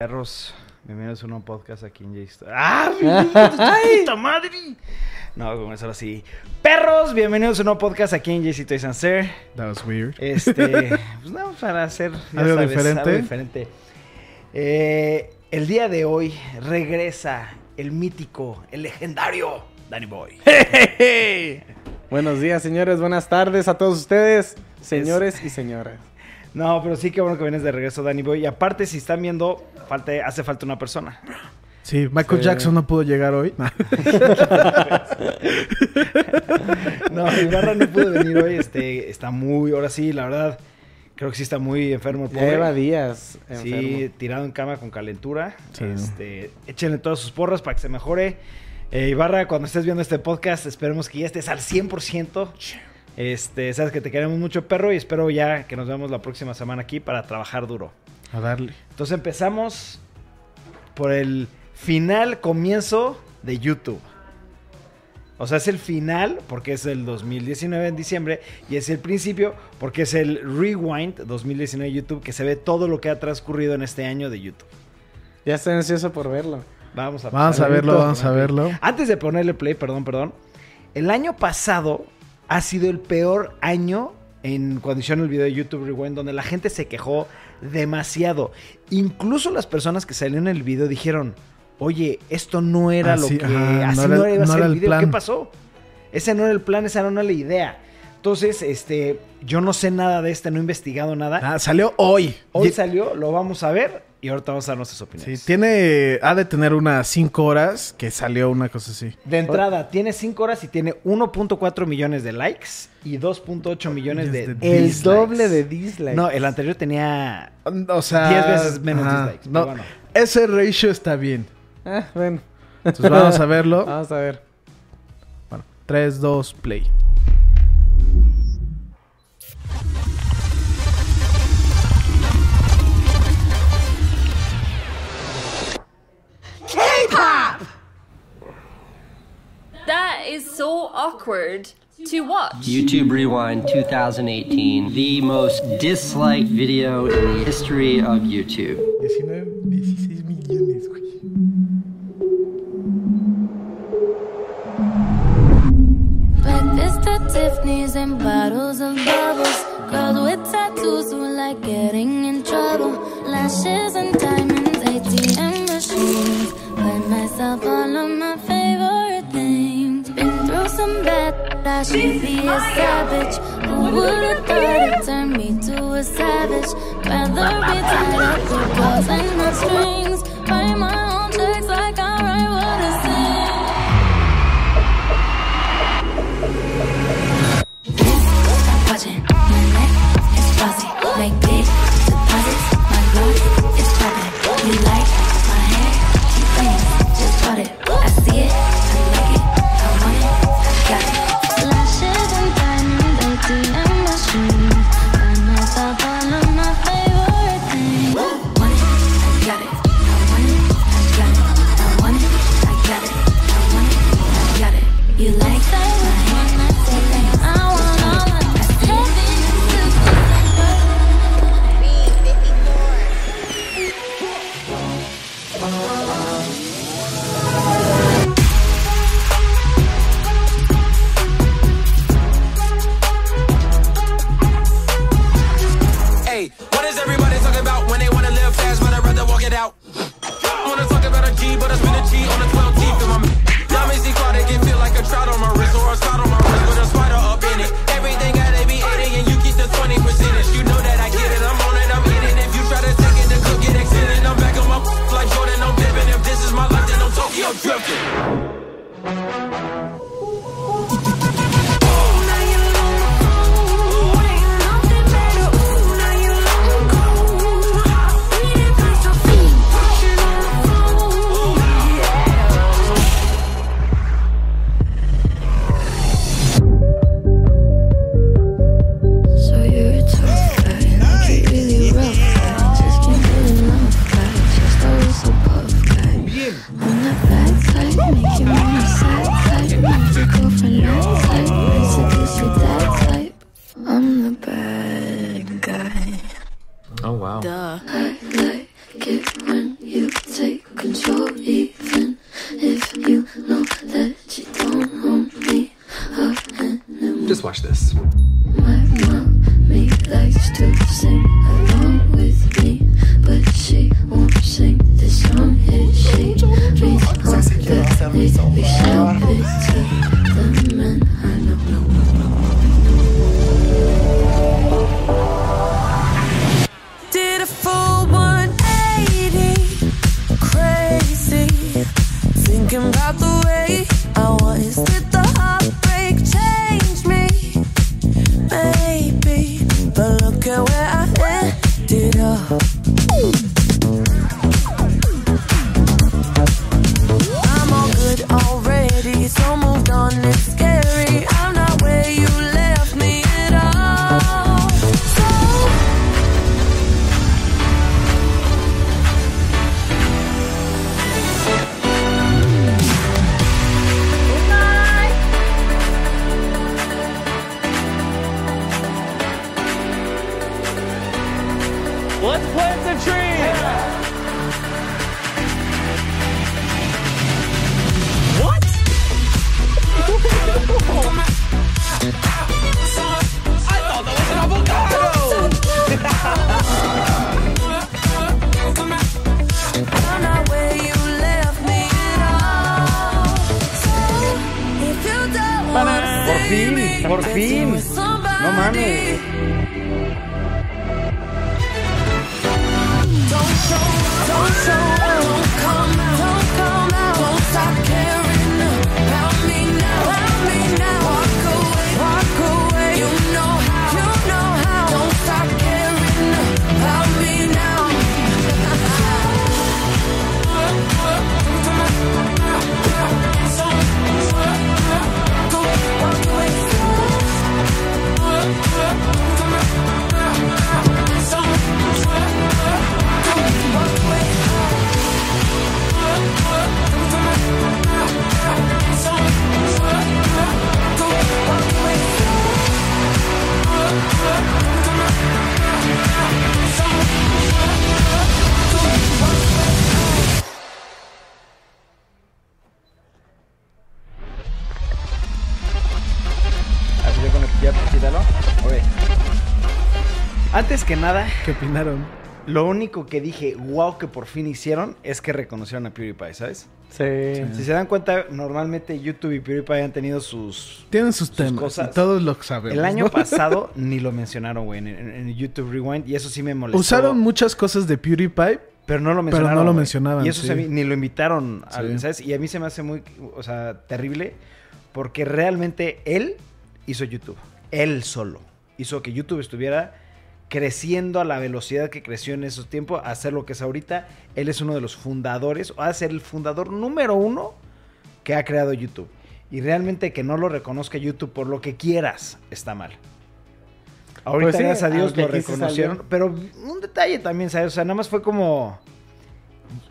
Perros, bienvenidos a un nuevo podcast aquí en J ¡Ah! ¡Ay, puta madre! No, vamos a comenzar así. Perros, bienvenidos a un nuevo podcast aquí en JC Toys and Sir. That was weird. Este, pues no, para hacer ya ¿Algo sabes, diferente? algo diferente. Eh, el día de hoy regresa el mítico, el legendario Danny Boy. Buenos días, señores. Buenas tardes a todos ustedes, señores y señoras. No, pero sí que bueno que vienes de regreso, Danny Boy. Y aparte, si están viendo, falta, hace falta una persona. Sí, Michael Sí. Jackson no pudo llegar hoy. No, Ibarra no pudo venir hoy. Este, está muy, ahora sí, la verdad, creo que sí está muy enfermo el pobre. lleva días Sí, tirado en cama con calentura. Sí. Este, échenle todas sus porras para que se mejore. Eh, Ibarra, cuando estés viendo este podcast, esperemos que ya estés al 100%. Este, sabes que te queremos mucho, perro, y espero ya que nos vemos la próxima semana aquí para trabajar duro. A darle. Entonces empezamos por el final, comienzo de YouTube. O sea, es el final porque es el 2019 en diciembre y es el principio porque es el rewind 2019 de YouTube que se ve todo lo que ha transcurrido en este año de YouTube. Ya estoy ansioso por verlo. Vamos a, Vamos a verlo, vamos a verlo. Antes de ponerle play, perdón, perdón. El año pasado ha sido el peor año en cuando hicieron el video de YouTube Rewind, donde la gente se quejó demasiado. Incluso las personas que salieron en el video dijeron, oye, esto no era lo que... ajá, así no no era- iba a no ser el video. ¿Qué plan". pasó? Ese no era el plan, esa no era la idea. Entonces, este, yo no sé nada de este, no he investigado nada. Ah, salió hoy. Hoy salió, lo vamos a ver y ahorita vamos a dar nuestras Sí, opiniones. tiene. Ha de tener unas 5 horas que salió una cosa así. De entrada, tiene 5 horas y tiene 1.4 millones de likes y 2.8 millones de, Millones de El dislikes. doble de dislikes. No, el anterior tenía... O sea. 10 veces menos ajá, dislikes, No, bueno. Ese ratio está bien. Ah, bueno. Entonces vamos a verlo. Vamos a ver. Bueno, 3, 2, play. That is so awkward to watch. YouTube Rewind 2018, the most disliked video in the history of YouTube. 19, 16. Breakfast at Tiffany's and bottles of bubbles. Girls with tattoos who like getting in trouble. Lashes and diamonds, ATM machines. Buy myself all of my favorite things. Been through some bad, I should be a savage. Who would've thought it turned me to a savage? Rather be tied up with and not strings. Write my own checks Antes que nada, ¿Qué opinaron? lo único que dije, wow, que por fin hicieron, es que reconocieron a PewDiePie, ¿sabes? Sí. Si se dan cuenta, normalmente YouTube y PewDiePie han tenido sus... Tienen sus, Sus temas cosas. y todos lo sabemos. El año ¿no? pasado ni lo mencionaron, güey, en, en- en YouTube Rewind, y eso sí me molestó. Usaron muchas cosas de PewDiePie. Pero no lo Pero mencionaron. no lo mencionaban, Y eso sí. se ni lo invitaron, al- Sí. ¿sabes? Y a mí se me hace muy, o sea, terrible porque realmente él hizo YouTube. Él solo. Hizo que YouTube estuviera creciendo a la velocidad que creció en esos tiempos, a ser lo que es ahorita. Él es uno de los fundadores, o a ser el fundador número uno que ha creado YouTube. Y realmente que no lo reconozca YouTube por lo que quieras, está mal. Ahorita, Pues sí, gracias a Dios, aunque lo reconocieron. Pero un detalle también, ¿sabes? O sea, nada más fue como...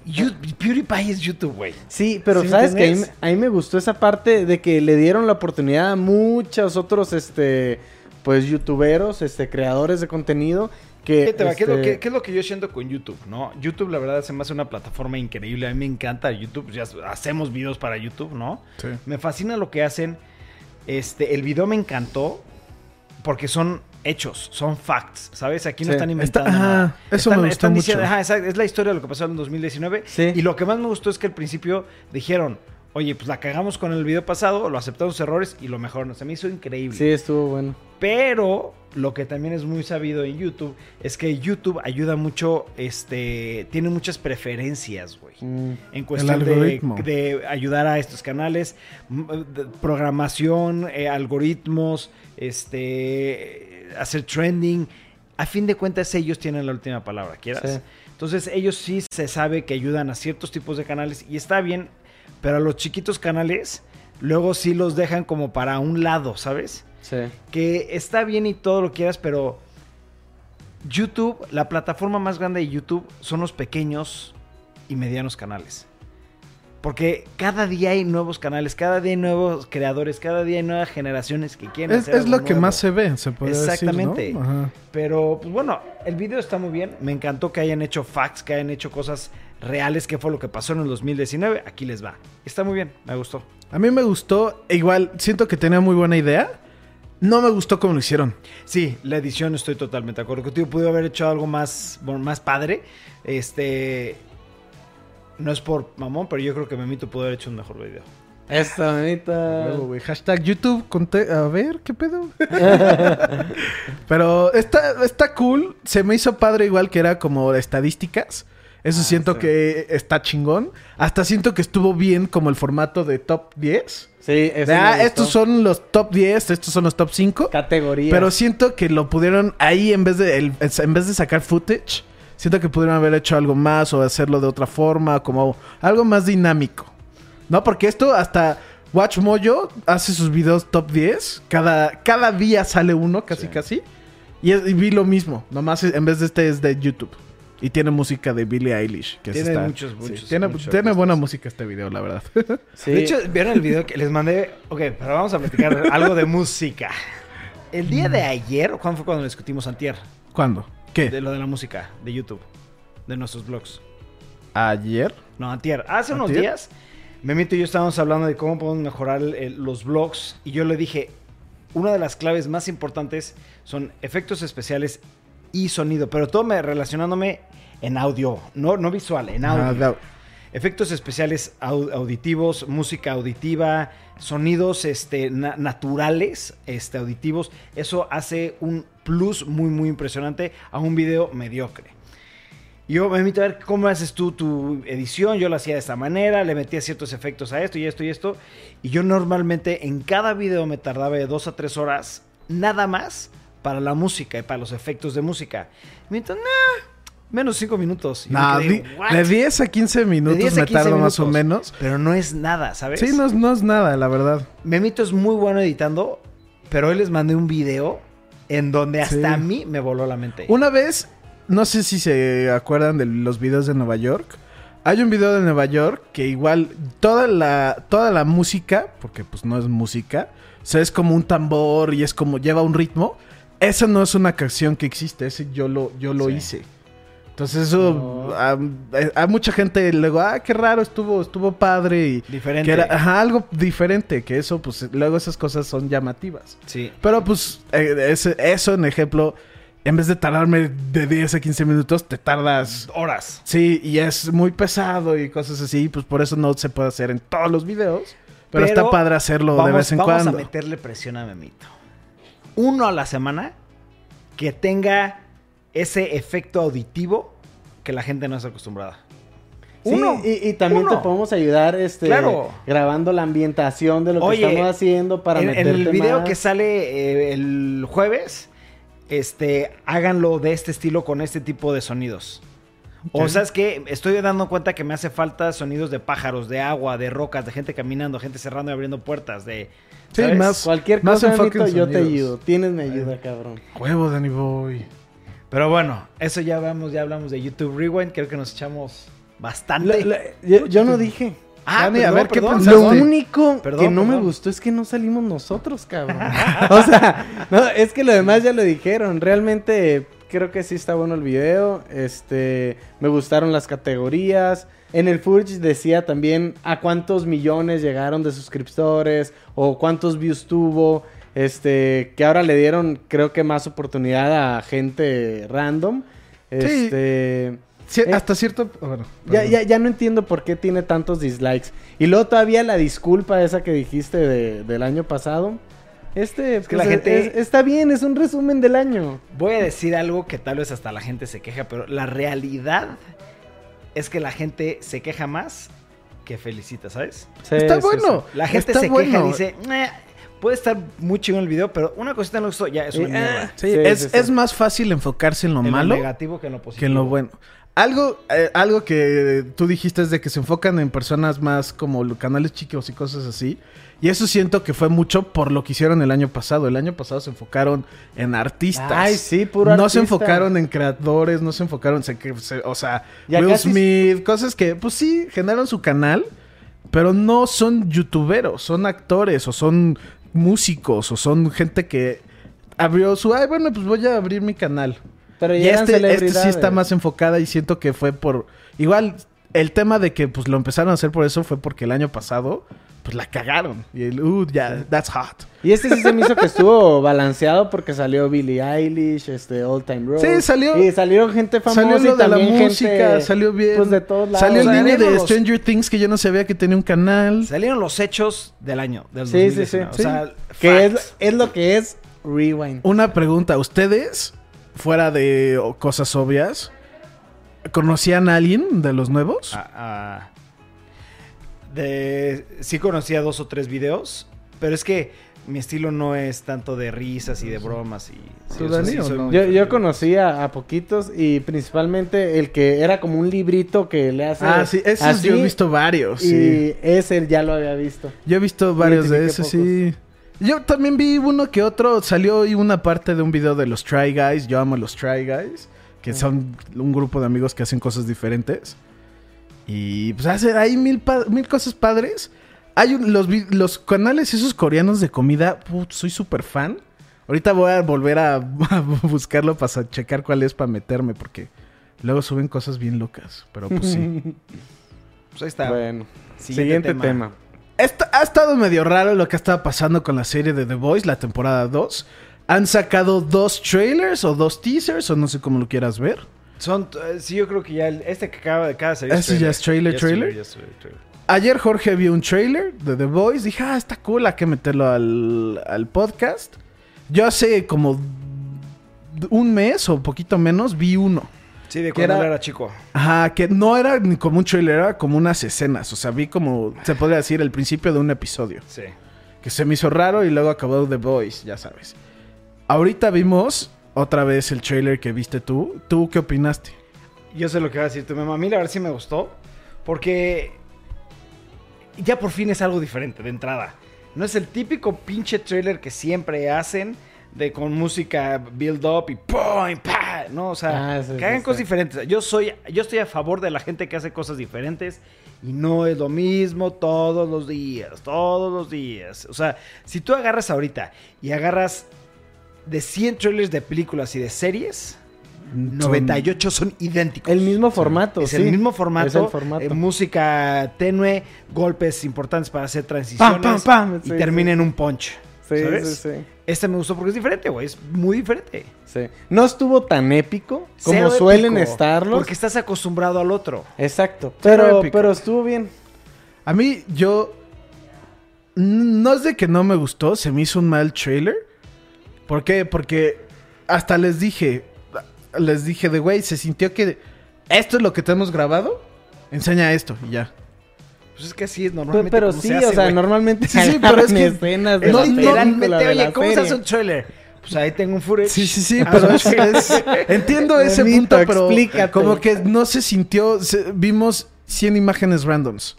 You- PewDiePie es YouTube, güey. Sí, pero ¿Sí me sabes que a mí, a mí me gustó esa parte de que le dieron la oportunidad a muchos otros, este, pues, youtuberos, este, creadores de contenido que... ¿Qué, te va? ¿Qué es lo este, que, qué es lo que yo siento con YouTube, no? YouTube, la verdad, se me hace una plataforma increíble. A mí me encanta YouTube. Ya hacemos videos para YouTube, ¿no? Sí. Me fascina lo que hacen. Este, el video me encantó porque son hechos, son facts, ¿sabes? Aquí no Sí. están Está- inventando ajá, nada. eso Están- me gustó están diciendo- mucho. ajá, exacto, es la historia de lo que pasó en 2019. Sí. Y lo que más me gustó es que al principio dijeron, oye, pues la cagamos con el video pasado, lo aceptamos errores y lo mejor. Se me hizo increíble. Sí, estuvo bueno. Pero lo que también es muy sabido en YouTube es que YouTube ayuda mucho, este, tiene muchas preferencias, güey. Mm. En cuestión de, ayudar a estos canales, programación, eh, algoritmos, este, hacer trending. A fin de cuentas ellos tienen la última palabra, ¿quieras? Sí. Entonces ellos sí se sabe que ayudan a ciertos tipos de canales y está bien, pero a los chiquitos canales luego sí los dejan como para un lado, ¿sabes? Sí. que está bien y todo lo quieras, pero YouTube, la plataforma más grande de YouTube son los pequeños y medianos canales. Porque cada día hay nuevos canales, cada día hay nuevos creadores, cada día hay nuevas generaciones que quieren Es, hacer es algo lo que más se ve, se puede Exactamente. decir, ¿no? Ajá. Pero, pues bueno, el video está muy bien. Me encantó que hayan hecho facts, que hayan hecho cosas reales, que fue lo que pasó en el 2019. Aquí les va. Está muy bien, me gustó. A mí me gustó, e igual, siento que tenía muy buena idea. No me gustó cómo lo hicieron. Sí, la edición estoy totalmente de acuerdo contigo. Pudo haber hecho algo más, bueno, más padre. Este. No es por mamón, pero yo creo que Memito pudo haber hecho un mejor video. Esta güey, hashtag YouTube, conte- a ver, ¿qué pedo? Pero está, está cool, se me hizo padre igual que era como estadísticas. Eso siento sí. que está chingón. Hasta siento que estuvo bien como el formato de top 10. Sí, eso ah, estos son los top 10, estos son los top 5. categorías. Pero siento que lo pudieron ahí en vez de el- en vez de sacar footage, siento que pudieron haber hecho algo más o hacerlo de otra forma, como algo más dinámico. No, porque esto hasta Watch Mojo hace sus videos top 10, cada cada día sale uno casi casi. Y, y vi lo mismo, nomás en vez de este es de YouTube. Y tiene música de Billie Eilish. Que Tiene está- muchos, sí, muchos, tiene muchos tiene artistas. buena música este video, la verdad. Sí. De hecho, ¿vieron el video que les mandé? Ok, pero vamos a platicar algo de música. El día de ayer, ¿o ¿cuándo fue cuando discutimos antier? ¿Cuándo? ¿Qué? De lo de la música, de YouTube, de nuestros blogs. ¿Ayer? No, antier. Hace unos días, Memito y yo estábamos hablando de cómo podemos mejorar el- los blogs. Y yo le dije, una de las claves más importantes son efectos especiales y sonido. Pero todo me relacionándome en audio, no, no visual, en audio. Efectos especiales au- auditivos, música auditiva, sonidos este, na- naturales este, auditivos. Eso hace un plus muy, muy impresionante a un video mediocre. Yo me invito a ver cómo haces tú tu edición. Yo lo hacía de esta manera, le metía ciertos efectos a esto y esto y esto. Y yo normalmente en cada video me tardaba de dos a tres horas nada más para la música y para los efectos de música. Mientras, nah, menos cinco minutos. Y me de 10 a 15 minutos 10 a me 15 tardo más o menos. Pero no es nada, ¿sabes? Sí, no, es- no es nada, la verdad. Memito es muy bueno editando, pero hoy les mandé un video en donde hasta Sí. a mí me voló la mente. Una vez, no sé si se acuerdan de los videos de Nueva York. Hay un video de Nueva York que igual toda la, toda la música, porque pues no es música, o sea, es como un tambor y es como lleva un ritmo. Esa no es una canción que existe, ese yo lo, yo lo Sí. hice. Entonces eso a, a mucha gente luego, ah, qué raro, estuvo, estuvo padre y Diferente. que era ajá, algo diferente, que eso pues luego esas cosas son llamativas. Sí. Pero pues eh, ese- eso en ejemplo, en vez de tardarme de 10 a 15 minutos, te tardas... Horas. Sí, y es muy pesado y cosas así, pues por eso no se puede hacer en todos los videos. Pero, Pero está padre hacerlo de Vamos, vez en vamos cuando. a meterle presión a Memito. Uno a la semana que tenga ese efecto auditivo que la gente no está acostumbrada. Sí, Uno. y, y también Uno. te podemos ayudar este, Claro. grabando la ambientación de lo Oye, que estamos haciendo para en, en el video más. que sale eh, el jueves, este, háganlo de este estilo con este tipo de sonidos. O Ok. sabes que estoy dando cuenta que me hace falta sonidos de pájaros, de agua, de rocas, de gente caminando, gente cerrando y abriendo puertas, de Sí, ¿sabes? más- Cualquier Más cosa, enfoque en Mito, yo te ayudo. Tienes mi ayuda, cabrón. Huevo, Danny Boy. Pero bueno, eso ya vamos, ya hablamos de YouTube Rewind, creo que nos echamos bastante. la- yo, yo no dije. Ah, Dani, a perdón, ver, ¿qué perdón. Lo único que no me gustó es que no salimos nosotros, cabrón. o sea, no, es que lo demás ya lo dijeron. Realmente creo que sí está bueno el video. Este, me gustaron las categorías. En el footage decía también a cuántos millones llegaron de suscriptores o cuántos views tuvo. Este, que ahora le dieron, creo que más oportunidad a gente random. Este. Sí, Eh, hasta cierto... Bueno, Ya, ya, ya no entiendo por qué tiene tantos dislikes. Y luego todavía la disculpa esa que dijiste de- del año pasado. Este, que pues, la gente- es- está bien, es un resumen del año. Voy a decir algo que tal vez hasta la gente se queja, pero la realidad es que la gente se queja más que felicita, ¿sabes? Está Sí, sí, bueno. La gente está se queja y dice, "Meh, puede estar muy chingón el video, pero una cosita no gustó, ya es una Eh, mierda. Sí, Sí, es, sí, sí. es más fácil enfocarse en lo En lo malo negativo que en lo positivo. que en lo bueno. Algo, eh, algo que tú dijiste es de que se enfocan en personas más como canales chicos y cosas así. Y eso siento que fue mucho por lo que hicieron el año pasado. El año pasado se enfocaron en artistas. Ay, sí, puro No se enfocaron en creadores, no se enfocaron en... que se- O sea, Ya Will Smith, cosas que, pues sí, generaron su canal, pero no son youtuberos, son actores o son músicos o son gente que abrió su... Ay, bueno, pues voy a abrir mi canal. Pero Y este, este sí está más enfocada y siento que fue por... Igual, el tema de que pues lo empezaron a hacer por eso fue porque el año pasado pues la cagaron. Y el, uh, ya, that's hot. Y este sí se me hizo que estuvo balanceado porque salió Billie Eilish, este, All Time Road. Sí, salió- Y salieron gente famosa Salió lo y de la música, gente, salió bien. Pues de todos lados. Salió el niño de los- Stranger Things que yo no sabía que tenía un canal. Salieron los hechos del año, del Sí, sí, sí. 2019. O sea, Que es, es lo que es Rewind. Una pregunta, ¿ustedes, fuera de cosas obvias, ¿Conocían a alguien de los nuevos? Ah, ah, de, sí conocía dos o tres videos, pero es que mi estilo no es tanto de risas y de bromas. Y, Yo, yo infantil. conocí a, a poquitos y principalmente el que era como un librito que le hace. ah, sí, esos así, yo he visto varios. Y Sí. ese ya lo había visto. Yo he visto varios de esos, sí. Yo también vi uno que otro. Salió hoy una parte de un video de los Try Guys. Yo amo a los Try Guys. Que son un grupo de amigos que hacen cosas diferentes. Y pues hace, hay mil, pa- mil cosas padres. Hay un- los, los canales esos coreanos de comida. put, soy súper fan. Ahorita voy a volver a, a buscarlo para checar cuál es para meterme. Porque luego suben cosas bien locas. Pero pues sí. Pues ahí está. Bueno, Siguiente siguiente, tema. tema. Esta- ha estado medio raro lo que ha estado pasando con la serie de The Voice, la temporada 2. Han sacado dos trailers o dos teasers, o no sé cómo lo quieras ver. Son, eh, sí, yo creo que ya el- este que acaba de cada salir. ¿Ese ya es trailer, trailer? ya es trailer, trailer. Ayer Jorge vio un trailer de The Voice. Dije, ah, está cool, hay que meterlo al, al podcast. Yo hace como un mes o poquito menos vi uno. Sí, de Que cuando era- él era chico. Ajá, que no era ni como un trailer, era como unas escenas. O sea, vi como, se podría decir, el principio de un episodio. Sí. que se me hizo raro y luego acabó The Voice, ya sabes. Ahorita vimos otra vez el trailer que viste tú. ¿Tú qué opinaste? Yo sé lo que va a decir tu mamá. A mí la verdad sí me gustó. Porque ya por fin es algo diferente de entrada. No es el típico pinche trailer que siempre hacen de con música build up y ¡pum! y ¡pa! No, o sea, Ah, sí, que sí, hagan sí. cosas diferentes. Yo soy yo estoy a favor de la gente que hace cosas diferentes y no es lo mismo todos los días, todos los días. O sea, si tú agarras ahorita y agarras de 100 trailers de películas y de series, 98 son idénticos. El mismo formato. Es sí. el mismo formato, Es el formato. eh, música tenue, golpes importantes para hacer transiciones Pam, pam, pam. y Sí, termina sí. en un punch. Sí, ¿sabes? sí, sí, Este me gustó porque es diferente, güey, es muy diferente. sí. No estuvo tan épico como Cero suelen épico, estarlos. Porque estás acostumbrado al otro. Exacto. Cero Pero, épico. pero estuvo bien. A mí, yo. No es de que no me gustó, se me hizo un mal trailer. ¿Por qué? Porque hasta les dije. Les dije de güey, se sintió que. Esto es lo que tenemos grabado. Enseña esto y ya. Pues es que así es normalmente. pero sí, se hace, o sea, normalmente Sí, sí, pero es que- escenas de Es la literalmente, oye, la ¿cómo se hace un trailer? Pues ahí tengo un footage. Sí, sí, sí, Ah, pero es- es- entiendo ese punto, pero explícate. como que no se sintió, se- vimos 100 imágenes randoms.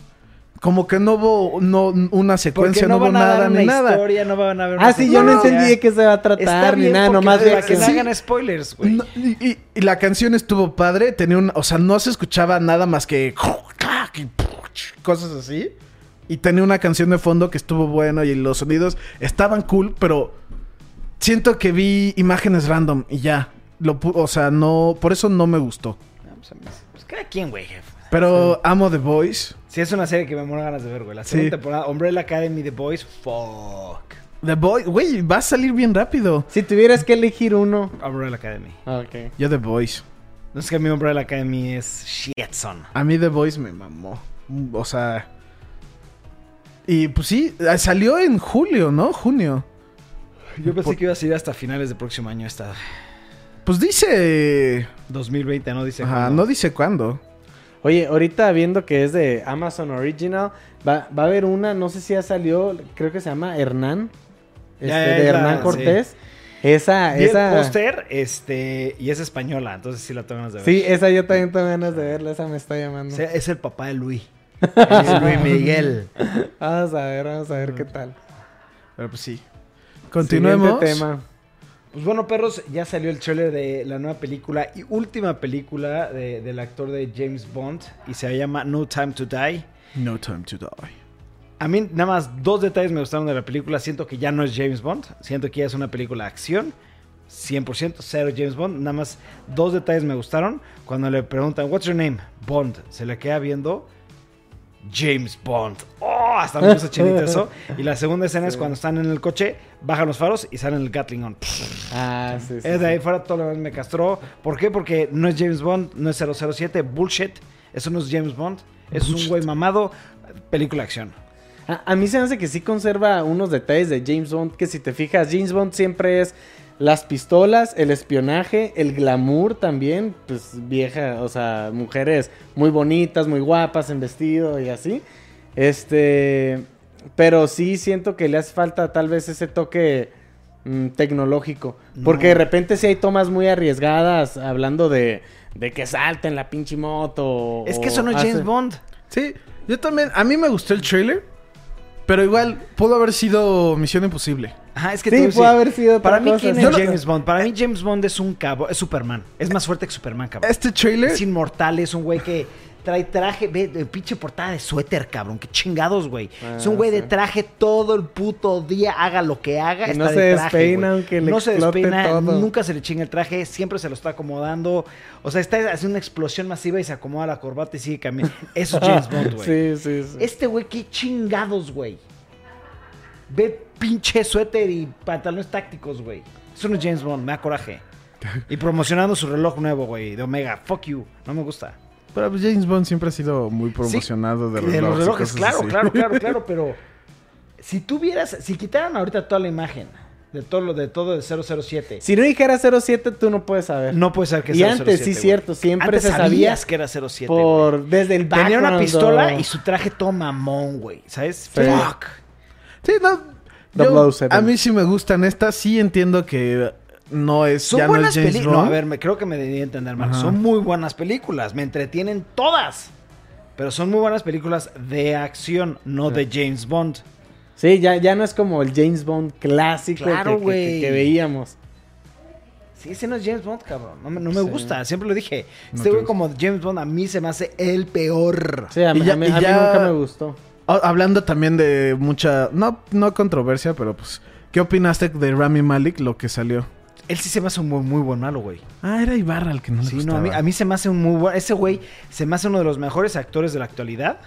Como que no hubo no, una secuencia, no, no, hubo nada ni una nada. historia, no van a ver Ah, sí, yo no entendí de qué se va a tratar ni nada, nomás de para que no Sí. hagan spoilers, güey. No, y, y- y la canción estuvo padre, tenía un, o sea, no se escuchaba nada más que cosas así. Y tenía una canción de fondo que estuvo buena y los sonidos estaban cool, pero siento que vi imágenes random y ya. Lo, o sea, no, por eso no me gustó. Ah, pues, pues cada quien, güey. Pero amo The Voice. Sí, es una serie que me muero ganas de ver, güey. La Sí. segunda temporada, Umbrella Academy, The Boys, fuck. The Voice, güey, va a salir bien rápido. Si tuvieras que elegir uno. Umbrella Academy. Ok. Yo The Voice. No es que a mí Umbrella Academy es shit, son. A mí The Voice me mamó. O sea. Y pues sí, salió en julio, ¿no? Junio. Yo pensé que iba a salir hasta finales del próximo año, esta Pues dice. 2020, ¿no? Dice. Ajá, cuándo. no dice cuándo. Oye, ahorita viendo que es de Amazon Original, va, va a haber una, no sé si ya salió, creo que se llama Hernán. Este, Ya, ya, de ya, Hernán sí. Cortés. Esa, el esa. póster, este, y es española, entonces sí la tengo ganas de ver. Sí, esa yo también tengo ganas de verla, esa me está llamando. O sea, es el papá de Luis. Es Luis Miguel. Vamos a ver, vamos a ver qué tal. Pero pues sí. Continuemos. Siguiente tema. Pues bueno, perros, ya salió el trailer de la nueva película y última película de- del actor de James Bond y se llama No Time to Die. No time to die. A mí nada más dos detalles me gustaron de la película. Siento que ya no es James Bond. Siento que ya es una película de acción. 100% cero James Bond. Nada más dos detalles me gustaron. Cuando le preguntan, What's your name? Bond. Se le queda viendo James Bond. ¡Oh! Hasta me puso chinito eso. Y la segunda escena es cuando están en el coche, bajan los faros y salen el Gatling on. Ah, sí, sí. Es de ahí fuera todo lo demás me castró. ¿Por qué? Porque no es James Bond, no es 007. Bullshit. Eso no es James Bond. Es un güey mamado. Película de acción. A, a mí se me hace que sí conserva unos detalles de James Bond, que si te fijas, James Bond siempre es las pistolas, el espionaje, el glamour también, pues vieja, o sea, mujeres muy bonitas, muy guapas en vestido y así. Este, pero sí siento que le hace falta tal vez ese toque mm, tecnológico, porque de repente sí hay tomas muy arriesgadas hablando de, de que salten la pinche moto. Es que eso no es hace- James Bond. Sí, yo también. A mí me gustó el trailer. Pero igual, pudo haber sido Misión Imposible. Ajá, es que Sí, puede haber sido Para mí, ¿quién es James Bond? Para mí, James Bond es un cabo, es Superman. Es más fuerte que Superman, cabrón. Este trailer. Es inmortal, es un güey que trae traje, ve, de pinche portada de suéter, cabrón. Qué chingados, güey. es un güey de traje todo el puto día, haga lo que haga. Y está no de se traje, despeina, güey. aunque le No se despeina, todo. nunca se le chinga el traje, siempre se lo está acomodando. O sea, está haciendo una explosión masiva y se acomoda la corbata y sigue caminando. Eso es James Bond, güey. Sí, sí, sí. Este güey, qué chingados, güey. Ve pinche suéter y pantalones tácticos, güey. Eso no es James Bond, me da coraje. Y promocionando su reloj nuevo, güey, de Omega. Fuck you, no me gusta. Pero pues, James Bond siempre ha sido muy promocionado de, De los y relojes, claro, así. claro, claro, claro, pero si tuvieras, si quitaran ahorita toda la imagen de todo lo de todo de 007, Si no dijera 07, tú no puedes saber. no puede ser que Y sea antes, 007, sí, cierto, siempre Antes se sabía sabías que era 07, güey. por desde el Tenía una pistola y su traje todo mamón, güey, ¿sabes? Sí. Fuck. Sí, no. yo- 007. a mí sí me gustan estas. Sí entiendo que no es. Son ya no buenas es James películas. No, Bond. a ver, me, creo que me debí entender mal. Ajá. Son muy buenas películas. Me entretienen todas. Pero son muy buenas películas de acción, no de James Bond. Sí, ya, ya no es como el James Bond clásico Claro, que- que, que- güey. que veíamos. Sí, ese no es James Bond, cabrón. No me, no me Sí. gusta. Siempre lo dije. No este te güey como James Bond a mí se me hace el peor. Sí, a, mí- Y ya- a mí, y a mí ya- nunca me gustó. Ah, Hablando también de mucha. No, no controversia, pero pues. ¿Qué opinaste de Rami Malik, lo que salió? Él sí se me hace un muy, muy buen malo, güey. Ah, era Ibarra el que no le Sí, gustaba. no, a mí, a mí se me hace un muy buen... Ese güey se me hace uno de los mejores actores de la actualidad.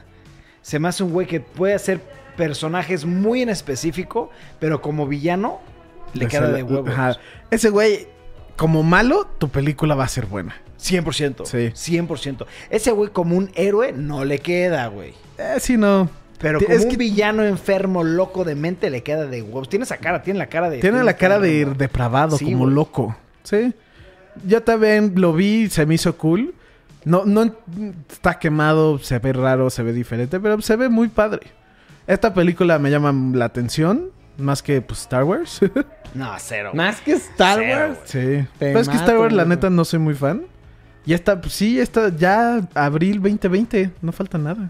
Se me hace un güey que puede hacer personajes muy en específico, pero como villano le queda sale- de huevos. Ajá. Ese güey, como malo, tu película va a ser buena. 100%. Sí. 100%. Ese güey como un héroe no le queda, güey. Eh, sí, no. Pero como es un que- villano enfermo, loco de mente, le queda de huevos. Tiene esa cara, tiene la cara de... Tiene la cara de depravado, Sí, como güey. loco. Sí. Yo también lo vi, se me hizo cool. No, no está quemado, se ve raro, se ve diferente, pero se ve muy padre. Esta película me llama la atención, más que pues, Star Wars. No, cero. Más que Star Cero, Wars. sí. Te Pero es que Star Wars, la neta, no soy muy fan. Y esta, pues, sí, esta ya abril 2020, no falta nada.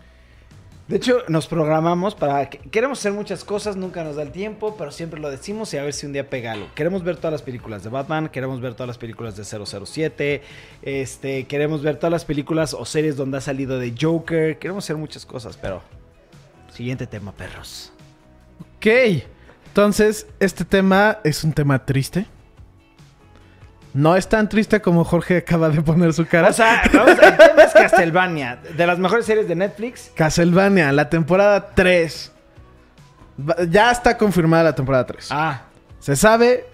De hecho, nos programamos para... que- Queremos hacer muchas cosas, nunca nos da el tiempo, pero siempre lo decimos y a ver si un día pega algo. Queremos ver todas las películas de Batman, queremos ver todas las películas de 007, este, queremos ver todas las películas o series donde ha salido de Joker, queremos hacer muchas cosas, pero... Siguiente tema, perros. Ok. Entonces, este tema es un tema triste. No es tan triste como Jorge acaba de poner su cara. O sea, vamos, el tema es Castlevania, de las mejores series de Netflix. Castlevania, la temporada 3. Va- Ya está confirmada la temporada 3. Ah, Se sabe.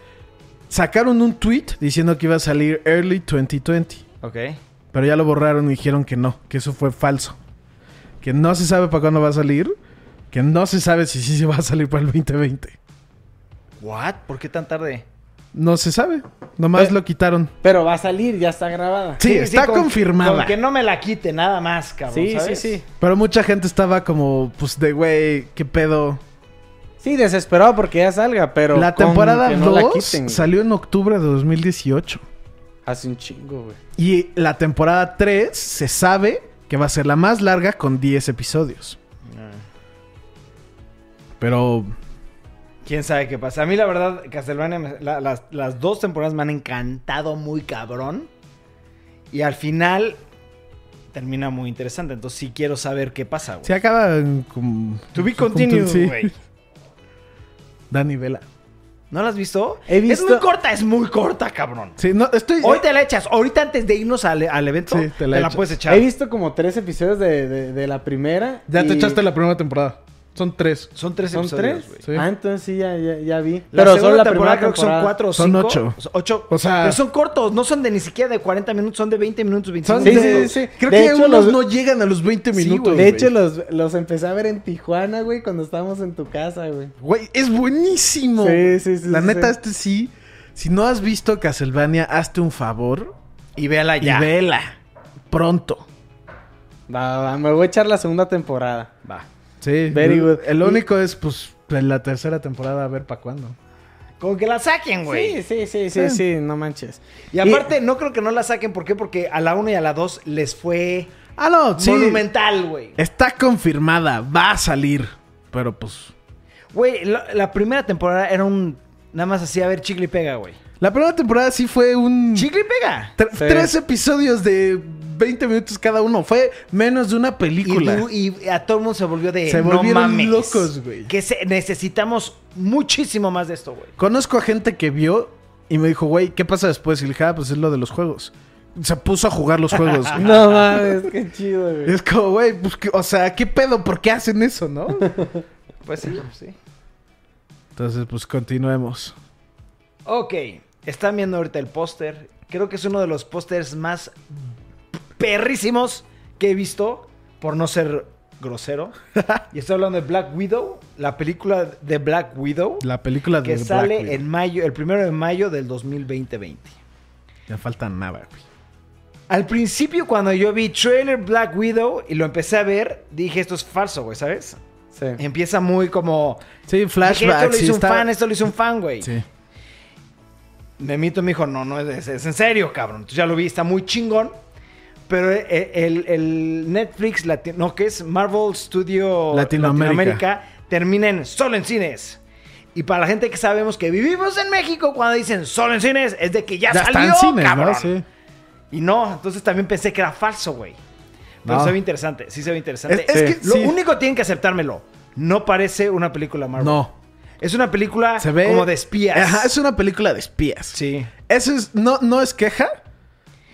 Sacaron un tweet diciendo que iba a salir early 2020. ok. Pero ya lo borraron y dijeron que no, que eso fue falso. Que no se sabe para cuándo va a salir. Que no se sabe si sí se va a salir para el 2020. ¿What? ¿Por qué tan tarde? No se sabe. Nomás lo quitaron. Pero va a salir, ya está grabada. Sí, está con- confirmada. Con que no me la quite, nada más, cabrón. Sí, ¿sabes? sí, sí. Pero mucha gente estaba como, pues de güey, qué pedo. Sí, desesperado porque ya salga, pero. la temporada que no la 2 quiten, güey. salió en octubre de 2018. Hace un chingo, güey. Y la temporada 3 se sabe que va a ser la más larga con 10 episodios. Pero ¿Quién sabe qué pasa? A mí, la verdad, Castlevania, me- la- las, las dos temporadas me han encantado muy cabrón. Y al final termina muy interesante. Entonces sí quiero saber qué pasa, güey. se acaba en como... To be con- continued, sí. güey. Dani Vela. ¿No la has visto? He Es muy corta, es muy corta, cabrón. Sí, no, estoy... Hoy te la echas. Ahorita antes de irnos al, al evento, Sí, te la, puedes echar. He visto como tres episodios de, de, de la primera. Ya te echaste la primera temporada. Son tres. Son tres ¿Son episodios, tres? güey. Sí. Ah, entonces sí, ya, ya, ya vi. La Pero segunda solo la temporada primera creo que son cuatro o Son cinco. ocho. Ocho. O sea- Pero son cortos, no son de ni siquiera de 40 minutos, son de 20 minutos, 25 Son Sí, minutos. sí, sí. Creo De que hecho, unos los- no llegan a los 20 Sí, minutos. güey. De hecho, los, los empecé a ver en Tijuana, güey, cuando estábamos en tu casa, güey. Güey, es buenísimo. Sí, sí, sí, La sí, neta, sí. este sí. Si no has visto Castlevania, hazte un favor Y véala y ya. vela. Pronto. Va, va, me voy a echar la segunda temporada. Va. Sí. Very el- good. El Y- único es, pues, en la tercera temporada, a ver para cuándo. Como que la saquen, güey. Sí, sí, sí, sí, sí, no manches. Y aparte, no creo que no la saquen. ¿Por qué? Porque a la 1 y a la 2 les fue Ah, no, sí. monumental, güey. Está confirmada, va a salir. Pero pues. Güey, la, la primera temporada era un... Nada más así, a ver, chicle y pega, güey. La primera temporada sí fue un. Chicle y pega. Tre- Sí. Tres episodios de 20 minutos cada uno. Fue menos de una Y, película. y a todo el mundo se volvió de... Se no volvieron mames, locos, güey. Que se- necesitamos muchísimo más de esto, güey. Conozco a gente que vio y me dijo, güey, ¿qué pasa después? Y le dije, ah, pues es lo de los juegos. Se puso a jugar los juegos. güey. No mames, qué chido, güey. Es como, güey, pues, ¿qué- o sea, ¿qué pedo? ¿Por qué hacen eso, no? Pues sí, sí. Entonces, pues continuemos. Ok, están viendo ahorita el póster. Creo que es uno de los pósters más perrísimos que he visto, por no ser grosero. y estoy hablando de Black Widow, la película de Black Widow, La película de que Black sale Widow. en mayo, el primero de mayo del 2020. Ya falta nada, güey. Al principio, cuando yo vi trailer Black Widow y lo empecé a ver, dije esto es falso, güey, ¿sabes? Sí. Empieza muy como. Sí, Dije, esto flashback. lo sí hizo un está- fan, esto lo hizo un fan, güey. Sí. Memito me dijo, no, no, es, es en serio, cabrón. Entonces ya lo vi, está muy chingón. Pero el, el- el Netflix, lati- no, que es Marvel Studio Latinoamérica. termina en solo en cines. Y para la gente que sabemos que vivimos en México, cuando dicen solo en cines, es de que ya, Ya está salió, en cines, cabrón. ¿no? Sí. Y no, entonces también pensé que era falso, güey. Pero No. se ve interesante, sí se ve interesante. Es- es que Lo sí. único tienen que aceptármelo. No parece una película Marvel. No. Es una película Se ve. como de espías. Ajá, es una película de espías. Sí. Eso es, no, no es queja,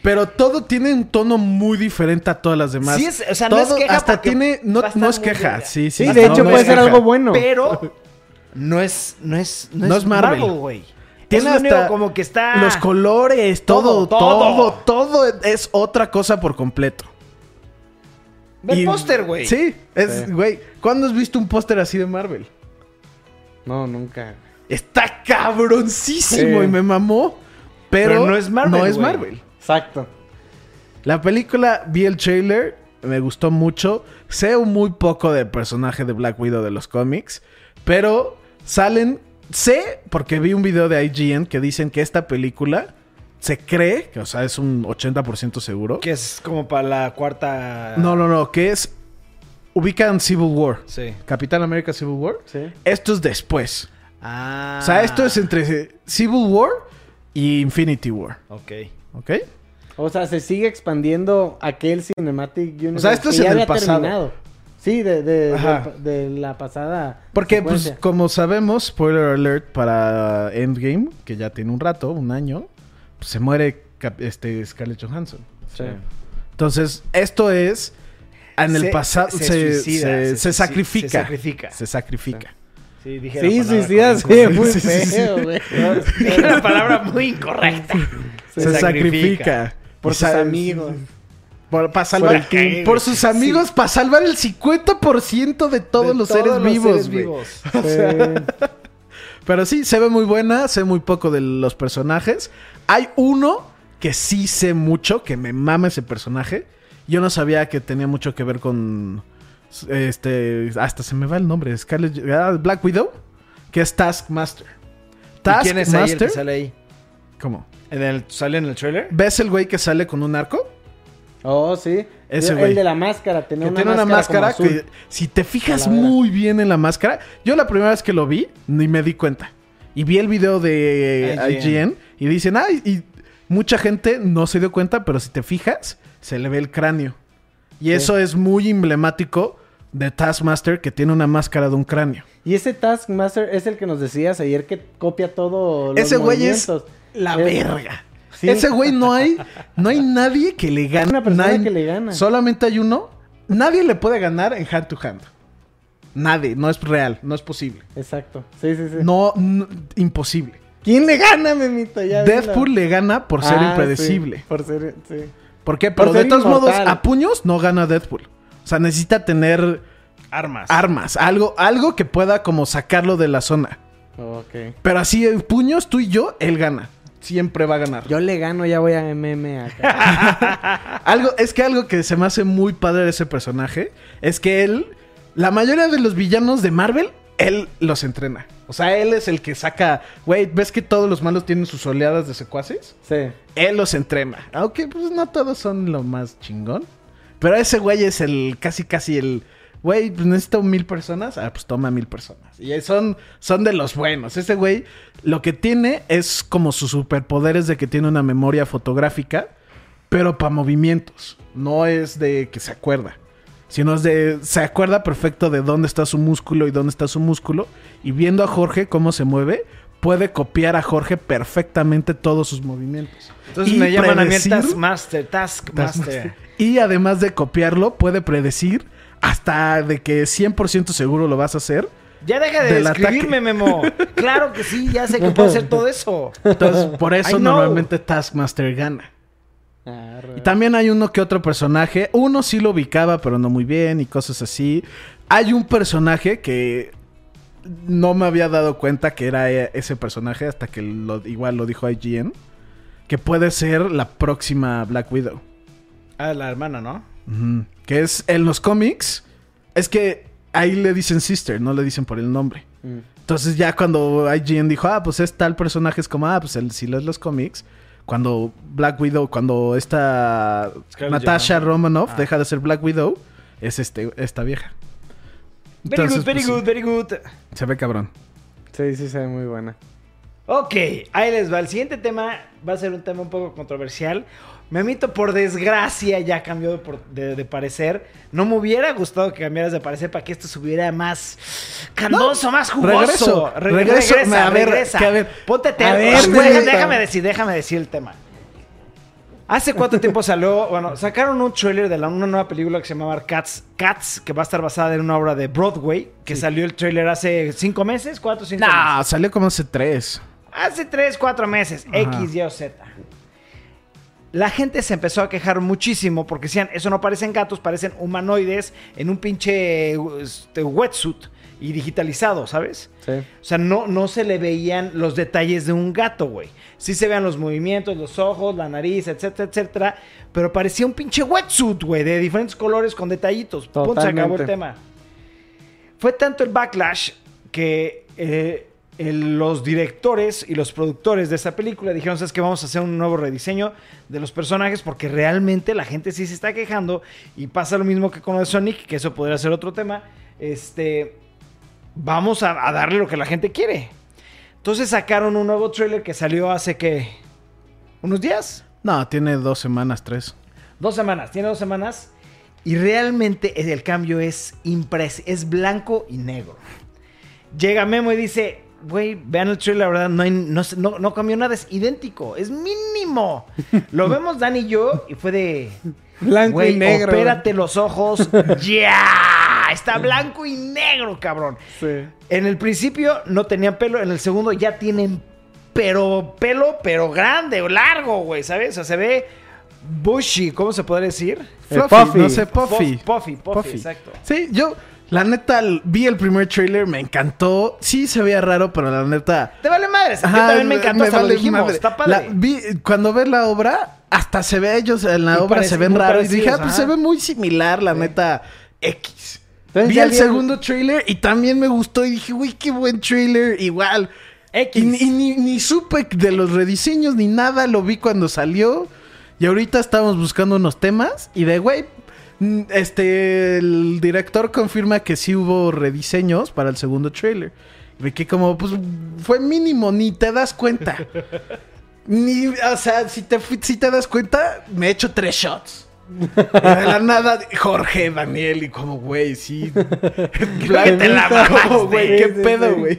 pero todo tiene un tono muy diferente a todas las demás. Sí es- o sea, no es queja Hasta tiene, no, no es queja, sí, sí. Sí, no, de hecho no puede ser queja. algo bueno. Pero no es, no es, no No es Marvel. Güey. Tiene es hasta como que está. Los colores, todo, Todo, todo, todo. todo, es otra cosa por completo. Ve el póster, güey. Sí, es, Sí. güey. ¿Cuándo has visto un póster así de Marvel? No, nunca. Está cabroncísimo Sí. y me mamó. Pero, Pero no es Marvel, No es. Marvel. Exacto. La película, vi el trailer, me gustó mucho. Sé muy poco del personaje de Black Widow de los cómics, pero salen, sé, porque vi un video de IGN que dicen que esta película se cree, que o sea, es un 80% seguro. Que es como para la cuarta. No, no, no, que es ubican Civil War. Sí. Capitán América Civil War. Sí. Esto es después. Ah. O sea, esto es entre Civil War y Infinity War. Ok. ¿Ok? O sea, se sigue expandiendo aquel Cinematic Universe. O sea, esto que es en el había pasado. terminado. Sí, de, de, Ajá. de- de la pasada. Porque, pues, como sabemos, spoiler alert para Endgame, que ya tiene un rato, un año, pues, se muere este Scarlett Johansson. Sí. Entonces, esto es. En el pasado se se, suicida, se- se se suici- sacrifica. se sacrifica. Se sacrifica. Sí, dije Sí, la palabra suicida, sí, muy Sí, sí, sí. feo, güey. Dije la palabra muy incorrecta. Se, sacrifica. Por sus amigos. Por, para salvar, el por güey. sus amigos, para salvar el 50% de todos De los todos seres los vivos, seres vivos. Pero sí, se ve muy buena, sé muy poco de los personajes. Hay uno que sí sé mucho, que me mama ese personaje. Yo no sabía que tenía mucho que ver con... Este... Hasta se me va el nombre. Scarlett... ah, Black Widow. Que es Taskmaster. ¿Y quién es ahí el que Taskmaster... sale ahí? ¿Cómo? ¿En el, ¿Sale en el trailer? ¿Ves el güey que sale con un arco? Oh, sí. Ese el güey. de la máscara. Tenía Que una tiene una máscara, máscara como azul. que si te fijas muy bien en la máscara, yo la primera vez que lo vi ni me di cuenta. Y vi el video de IGN. IGN, y dicen, ay, y mucha gente no se dio cuenta, pero si te fijas, se le ve el cráneo. Y eso es muy emblemático de Taskmaster que tiene una máscara de un cráneo. Y ese Taskmaster es el que nos decías ayer que copia todo los Ese güey es. La Es- verga. Sí. Ese güey no hay, no hay nadie que le gane. Una persona Nadie- que le gana. Solamente hay uno. Nadie le puede ganar en hand to hand. Nadie, no es real, no es posible. Exacto. Sí, sí, sí. No, imposible. ¿Quién le gana, Memito? Ya Deadpool dilo. le gana por ser Ah, impredecible. sí, por ser, sí. ¿Por qué? Por Pero de todos modos, a puños no gana Deadpool. O sea, necesita tener Armas. armas, algo, algo que pueda como sacarlo de la zona. Ok. Pero así, eh, puños, tú y yo, él gana. Siempre va a ganar. Yo le gano, ya voy a MM acá. Algo, es que algo que se me hace muy padre de ese personaje es que él, la mayoría de los villanos de Marvel, él los entrena. O sea, él es el que saca, güey, ¿ves que todos los malos tienen sus oleadas de secuaces? sí. Él los entrena. Aunque pues no todos son lo más chingón. Pero ese güey es el casi casi el güey, pues necesito mil personas. Ah, pues toma mil personas. Y son, son de los buenos. Ese güey lo que tiene es como sus superpoderes de que tiene una memoria fotográfica, pero para movimientos. No es de que se acuerda. Sino es de. Se acuerda perfecto de dónde está su músculo y dónde está su músculo. Y viendo a Jorge cómo se mueve, puede copiar a Jorge perfectamente todos sus movimientos. Entonces Y me llaman a mí el Taskmaster, Taskmaster. Taskmaster. Y además de copiarlo, puede predecir hasta de que 100% seguro lo vas a hacer. Ya deja de escribirme. Memo. Claro que sí, ya sé que puedo hacer todo eso. Entonces, por eso normalmente Taskmaster gana. Y también hay uno que otro personaje. Uno sí lo ubicaba, pero no muy bien y cosas así. Hay un personaje que no me había dado cuenta que era e- ese personaje hasta que lo- igual lo dijo IGN. Que puede ser la próxima Black Widow. Ah, la hermana, ¿no? Que es en los cómics. Es que ahí le dicen sister, no le dicen por el nombre. Mm. Entonces ya cuando IGN dijo, ah, pues es tal personaje, es como, ah, pues el, si lees los cómics, cuando Black Widow, cuando esta Scarlett Natasha Johansson. Romanoff Ah. deja de ser Black Widow, es este, esta vieja. Very good, very pues, good, very good. Se ve cabrón. Sí, sí, se ve muy buena. Ok, ahí les va. El siguiente tema va a ser un tema un poco controversial. Memito, por desgracia, ya cambió de, por- de- de parecer. No me hubiera gustado que cambiaras de parecer para que esto subiera más candoso, más jugoso. regreso, Re- regreso. regresa, A ver, regresa. que a ver. Ponte A ver, Déjame- decir, déjame decir el tema. ¿Hace cuánto tiempo salió? Bueno, sacaron un trailer de la, una nueva película que se llamaba Cats, Cats, que va a estar basada en una obra de Broadway, que salió el trailer hace cinco meses, cuatro, cinco meses. No, salió como hace tres. Hace 3, 4 meses, Ajá. X, Y o Z. La gente se empezó a quejar muchísimo porque decían, eso no parecen gatos, parecen humanoides en un pinche este, wetsuit y digitalizado, ¿sabes? Sí. O sea, no, no se le veían los detalles de un gato, güey. Sí se vean los movimientos, los ojos, la nariz, etcétera, etcétera. Pero parecía un pinche wetsuit, güey, de diferentes colores con detallitos. Punto, se acabó el tema. Fue tanto el backlash que eh, el- los directores y los productores de esta película dijeron, ¿sabes que Vamos a hacer un nuevo rediseño de los personajes porque realmente la gente sí se está quejando y pasa lo mismo que con lo de Sonic, que eso podría ser otro tema. Este, vamos a, a darle lo que la gente quiere. Entonces sacaron un nuevo trailer que salió hace que unos días, No, tiene dos semanas, tres. dos semanas, tiene dos semanas y realmente el cambio es impres es blanco y negro. Llega Memo y dice, güey, vean el trailer, la verdad, no, hay- no, no, no cambió nada, es idéntico, es mínimo. Lo vemos Dan y yo y fue de, Blanco güey, y negro. opérate los ojos, ya, está blanco y negro, cabrón. Sí. En el principio no tenían pelo, en el segundo ya tienen pero pelo, pero grande o largo, güey, ¿sabes? O sea, se ve bushy, ¿cómo se podría decir? Eh, Fluffy, puffy. no sé, puffy. Puff- Puffy, puffy, Puffy. exacto. Sí, yo, la neta, vi el primer trailer, me encantó. Sí se veía raro, pero la neta... Te vale madres. Yo también me encantó, hasta lo vale dijimos. madre. Está padre. La- vi- cuando ves la obra, hasta se ve ellos en la Y obra, se ven raros. Y dije, ah, pues se ve muy similar, la neta, X. Entonces, vi el segundo trailer y también me gustó. Y dije, uy, qué buen trailer. Igual. X. Y, ni- y ni, ni supe de los rediseños ni nada. Lo vi cuando salió. Y ahorita estamos buscando unos temas. Y de, güey, este, el director confirma que sí hubo rediseños para el segundo trailer. Y que como, pues, fue mínimo, ni te das cuenta. Ni, o sea, si te, si te das cuenta, me he hecho tres shots. De la nada, Jorge, Daniel, y como, güey, sí. Te la güey, qué Sí, sí, pedo, sí. güey.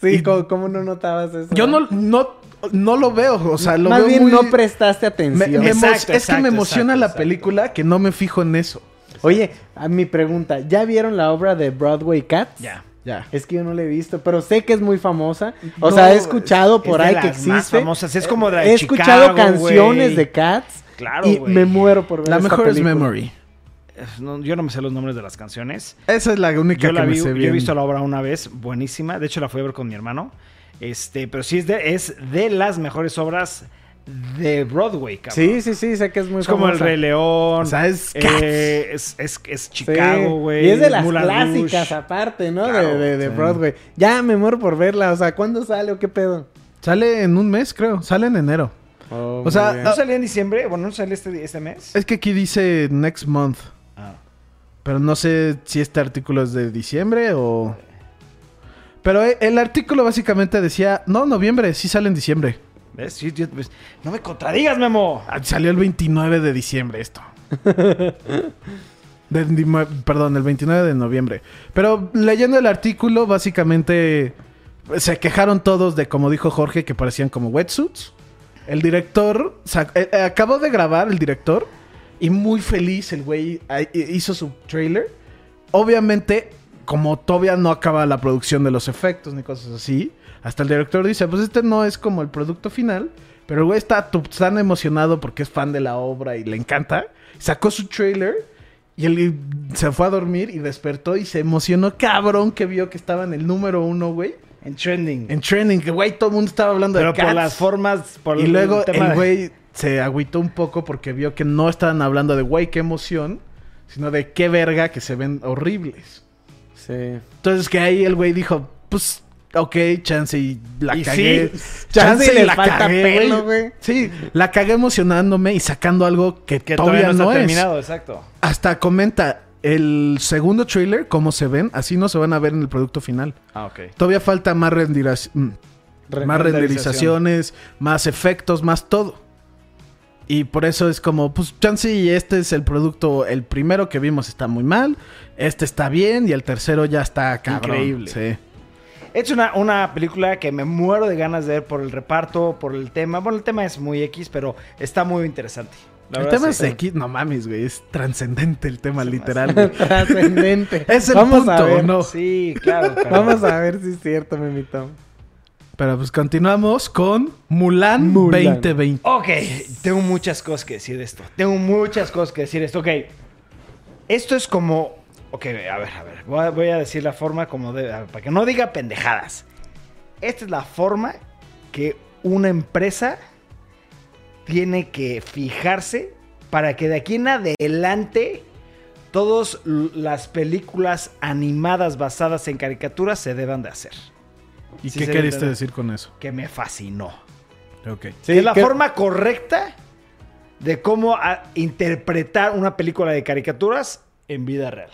Sí, Y- ¿cómo, cómo no notabas eso? Yo no, no, no lo veo, o sea, lo Más veo bien muy... no prestaste me- atención. me Exacto, es que me emociona exacto, la exacto. película que no me fijo en eso. Oye, a mi pregunta, ¿ya vieron la obra de Broadway Cats? Ya. Ya. Es que yo no la he visto, pero sé que es muy famosa. O No, sea, he escuchado Es por de ahí que las más existe. famosas, es como de la He de escuchado canciones de Cats. Claro, y me muero por ver La esta mejor es. Memory. no, yo no me sé los nombres de las canciones. Esa es la única Yo, que la me vi, sé yo he visto la obra una vez, buenísima. De hecho, la fui a ver con mi hermano. Este, pero sí es de, es de las mejores obras de Broadway, cabrón. Sí, sí, sí, sé que es muy Es como El. Rey León. O sea, es eh, es, es. Chicago, güey. Y es de las Moulin clásicas Rouge. aparte, ¿no? Claro, de de, de sí. Broadway. Ya me muero por verla. O sea, ¿cuándo sale o qué pedo? Sale en un mes, creo. Sale en enero. Oh, O sea. ¿No salía en diciembre? Bueno, ¿no sale este, este mes? Es que aquí dice next month. Ah. Pero no sé si este artículo es de diciembre o... Pero eh, el artículo básicamente decía, no, noviembre, sí sale en diciembre. ¿Ves? Sí, tío, pues, no me contradigas, Memo. Ah, Salió el 29 de diciembre esto. De- perdón, el 29 de noviembre. Pero leyendo el artículo, básicamente se quejaron todos de, como dijo Jorge, que parecían como wetsuits. El director eh, eh, acabó de grabar, el director, y muy feliz el güey ah, hizo su trailer. Obviamente, como todavía no acaba la producción de los efectos ni cosas así, hasta el director dice, pues este no es como el producto final, pero el güey está tan emocionado porque es fan de la obra y le encanta. Sacó su trailer y él se fue a dormir y despertó y se emocionó cabrón que vio que estaba en el número uno, güey. En trending. En trending, que güey, todo el mundo estaba hablando Pero de por Cats. las formas. Por Y luego tema el de- güey se agüitó un poco porque vio que no estaban hablando de güey, qué emoción, sino de qué verga que se ven horribles. Sí. Entonces que ahí el güey dijo, pues, ok, chance y la Y cagué. sí, chance y le falta pelo, güey. Sí, la cagué emocionándome y sacando algo que, Que todavía, todavía no no, está es. terminado, exacto. Hasta comenta el segundo trailer, cómo se ven, así no se van a ver en el producto final. Ah, ok. Todavía falta más, renderiz- mm, más renderizaciones, más efectos, más todo. Y por eso es como, pues, chance y este es el producto, el primero que vimos está muy mal, este está bien y el tercero ya está cabrón. Increíble. Sí. Es una, una película que me muero de ganas de ver por el reparto, por el tema. Bueno, el tema es muy X, pero está muy interesante. La el tema sí. es X, no mames, güey, es trascendente el tema, literal. güey. Trascendente. es el Vamos punto, a ver. ¿no? Sí, claro. pero- Vamos a ver si es cierto, Memito. Pero pues continuamos con Mulan, Mulan. 2020. Ok, tengo muchas cosas que decir de esto. Tengo muchas cosas que decir de esto. Ok, esto es como... Ok, a ver, a ver. Voy a, voy a decir la forma como de... ver, para que no diga pendejadas. Esta es la forma que una empresa tiene que fijarse para que de aquí en adelante todas las películas animadas basadas en caricaturas se deban de hacer. ¿Y Sí, qué queriste decir con eso? Que me fascinó. Ok. Sí, que es la que- forma correcta de cómo a- interpretar una película de caricaturas en vida real.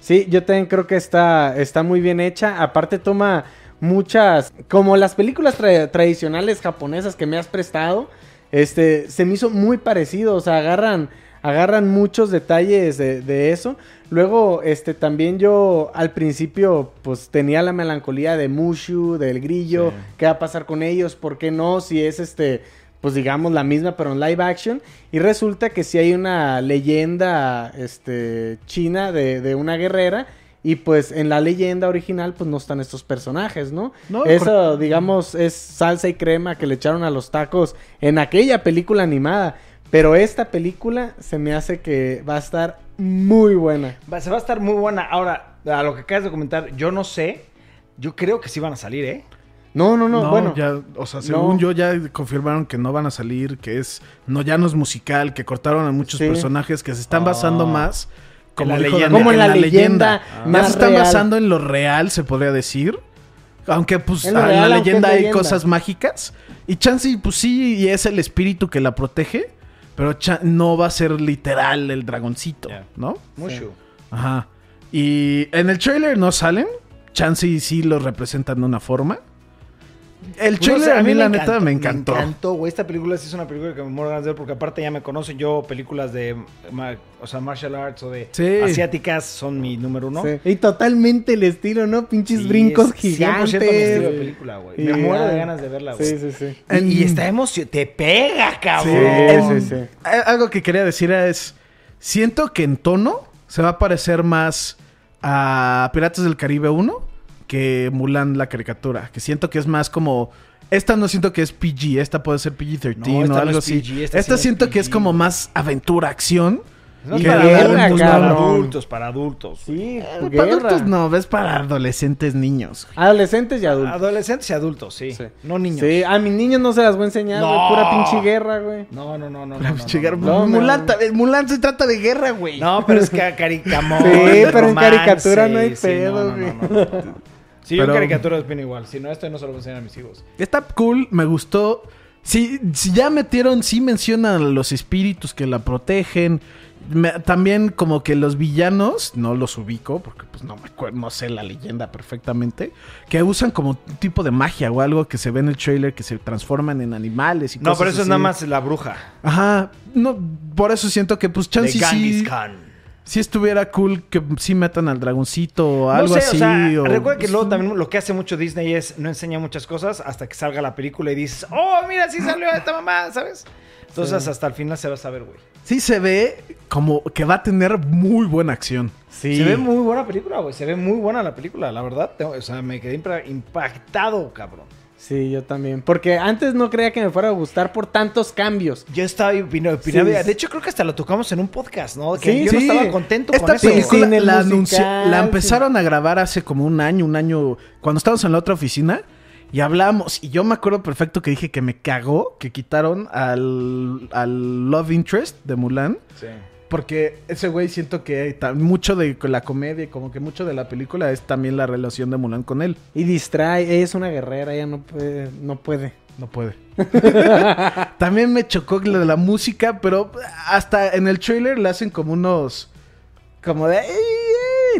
Sí, yo también creo que está, está muy bien hecha. Aparte toma muchas, como las películas tra- tradicionales japonesas que me has prestado, este, se me hizo muy parecido. O sea, agarran, agarran muchos detalles de, de eso. Luego, este, también yo al principio, pues tenía la melancolía de Mushu, del grillo, Sí. qué va a pasar con ellos, por qué no, si es este, pues digamos la misma pero en live action y resulta que sí hay una leyenda este china de, de una guerrera y pues en la leyenda original pues no están estos personajes, ¿no? No, Eso digamos es salsa y crema que le echaron a los tacos en aquella película animada, pero esta película se me hace que va a estar muy buena. Va- se va a estar muy buena. Ahora, a lo que acabas de comentar, yo no sé. Yo creo que sí van a salir, ¿eh? No, no, no, No, bueno. ya, o sea, según no. yo ya confirmaron que no van a salir, que es, no, ya no es musical, que cortaron a muchos Sí. personajes que se están Ah. basando más, como la leyenda. Como en la leyenda más se están real. basando en lo real, se podría decir. Aunque pues En la leyenda hay leyenda. cosas mágicas. Y Chansey, pues sí, y es el espíritu que la protege, pero no va a ser literal el dragoncito. ¿no? Mucho. Ajá. Y en el trailer no salen. Chansey sí lo representan de una forma. El no trailer sé, a mí, la me neta, me encantó. Me encantó, güey. Esta película sí es una película que me muero ganas de ver porque aparte ya me conocen. Yo películas de o sea, martial arts o de Sí. asiáticas son mi número uno. Sí. Y totalmente el estilo, ¿no? Pinches Sí, brincos es 100% gigantes. mi estilo de película, güey. Me muero de ganas de verla, güey. Sí, sí, sí. Y, y está emoción, te pega, cabrón. Sí, sí, sí. Algo que quería decir es, siento que en tono se va a parecer más a Piratas del Caribe 1 que Mulan la caricatura, que siento que es más como esta no siento que es PG, esta puede ser PG-13 No, esta o no algo es así. Esta esta sí no es siento que es como más aventura, acción. No para guerra, adultos, para adultos, para adultos. Sí, Eh, guerra. Para adultos no, ves para adolescentes niños. Adolescentes y adultos. Adolescentes y adultos, sí. Sí. No niños. Sí, a mis niños no se las voy a enseñar, güey. Pura pinche guerra, güey. No, no, no, no. Llegar- no, no. Mulan, Mulan se trata de guerra, güey. No, pero es que caricatura. Sí, pero en caricatura no hay pedo, güey. Sí, yo en Pero- caricatura opino igual. Si no, esto no se lo voy a enseñar a mis hijos. Está cool, me gustó. Si, si ya metieron, sí mencionan a los espíritus que la protegen. Me- también como que los villanos, no los ubico porque pues no me acuerdo, no sé la leyenda perfectamente, que usan como un tipo de magia o algo que se ve en el trailer que se transforman en animales y No, cosas pero eso es nada más la bruja. Ajá, no, por eso siento que pues chance sí, Khan. Sí estuviera cool que sí metan al dragoncito o No algo sé, así. o sea, o- recuerda que luego también lo que hace mucho Disney es no enseña muchas cosas hasta que salga la película y dices, oh, mira, sí salió esta mamá, ¿sabes? Entonces hasta el final se va a saber, güey. Sí se ve como que va a tener muy buena acción. Sí. Se ve muy buena película, güey. Se ve muy buena la película, la verdad. O sea, me quedé impactado, cabrón. Sí, yo también. Porque antes no creía que me fuera a gustar por tantos cambios. Yo estaba opinando, Sí. de hecho creo que hasta lo tocamos en un podcast, ¿no? Que Sí, yo sí. no estaba contento Esta con eso. película la, musical, anunció- la sí. empezaron a grabar hace como un año, un año, cuando estábamos en la otra oficina y hablamos. Y yo me acuerdo perfecto que dije que me cagó que quitaron al, al Love Interest de Mulan. Sí. Porque ese güey siento que mucho de la comedia y como que mucho de la película es también la relación de Mulan con él. Y distrae. Ella es una guerrera, ella no puede. No puede. No puede. También me chocó lo de la música, pero hasta en el trailer le hacen como unos. Como de.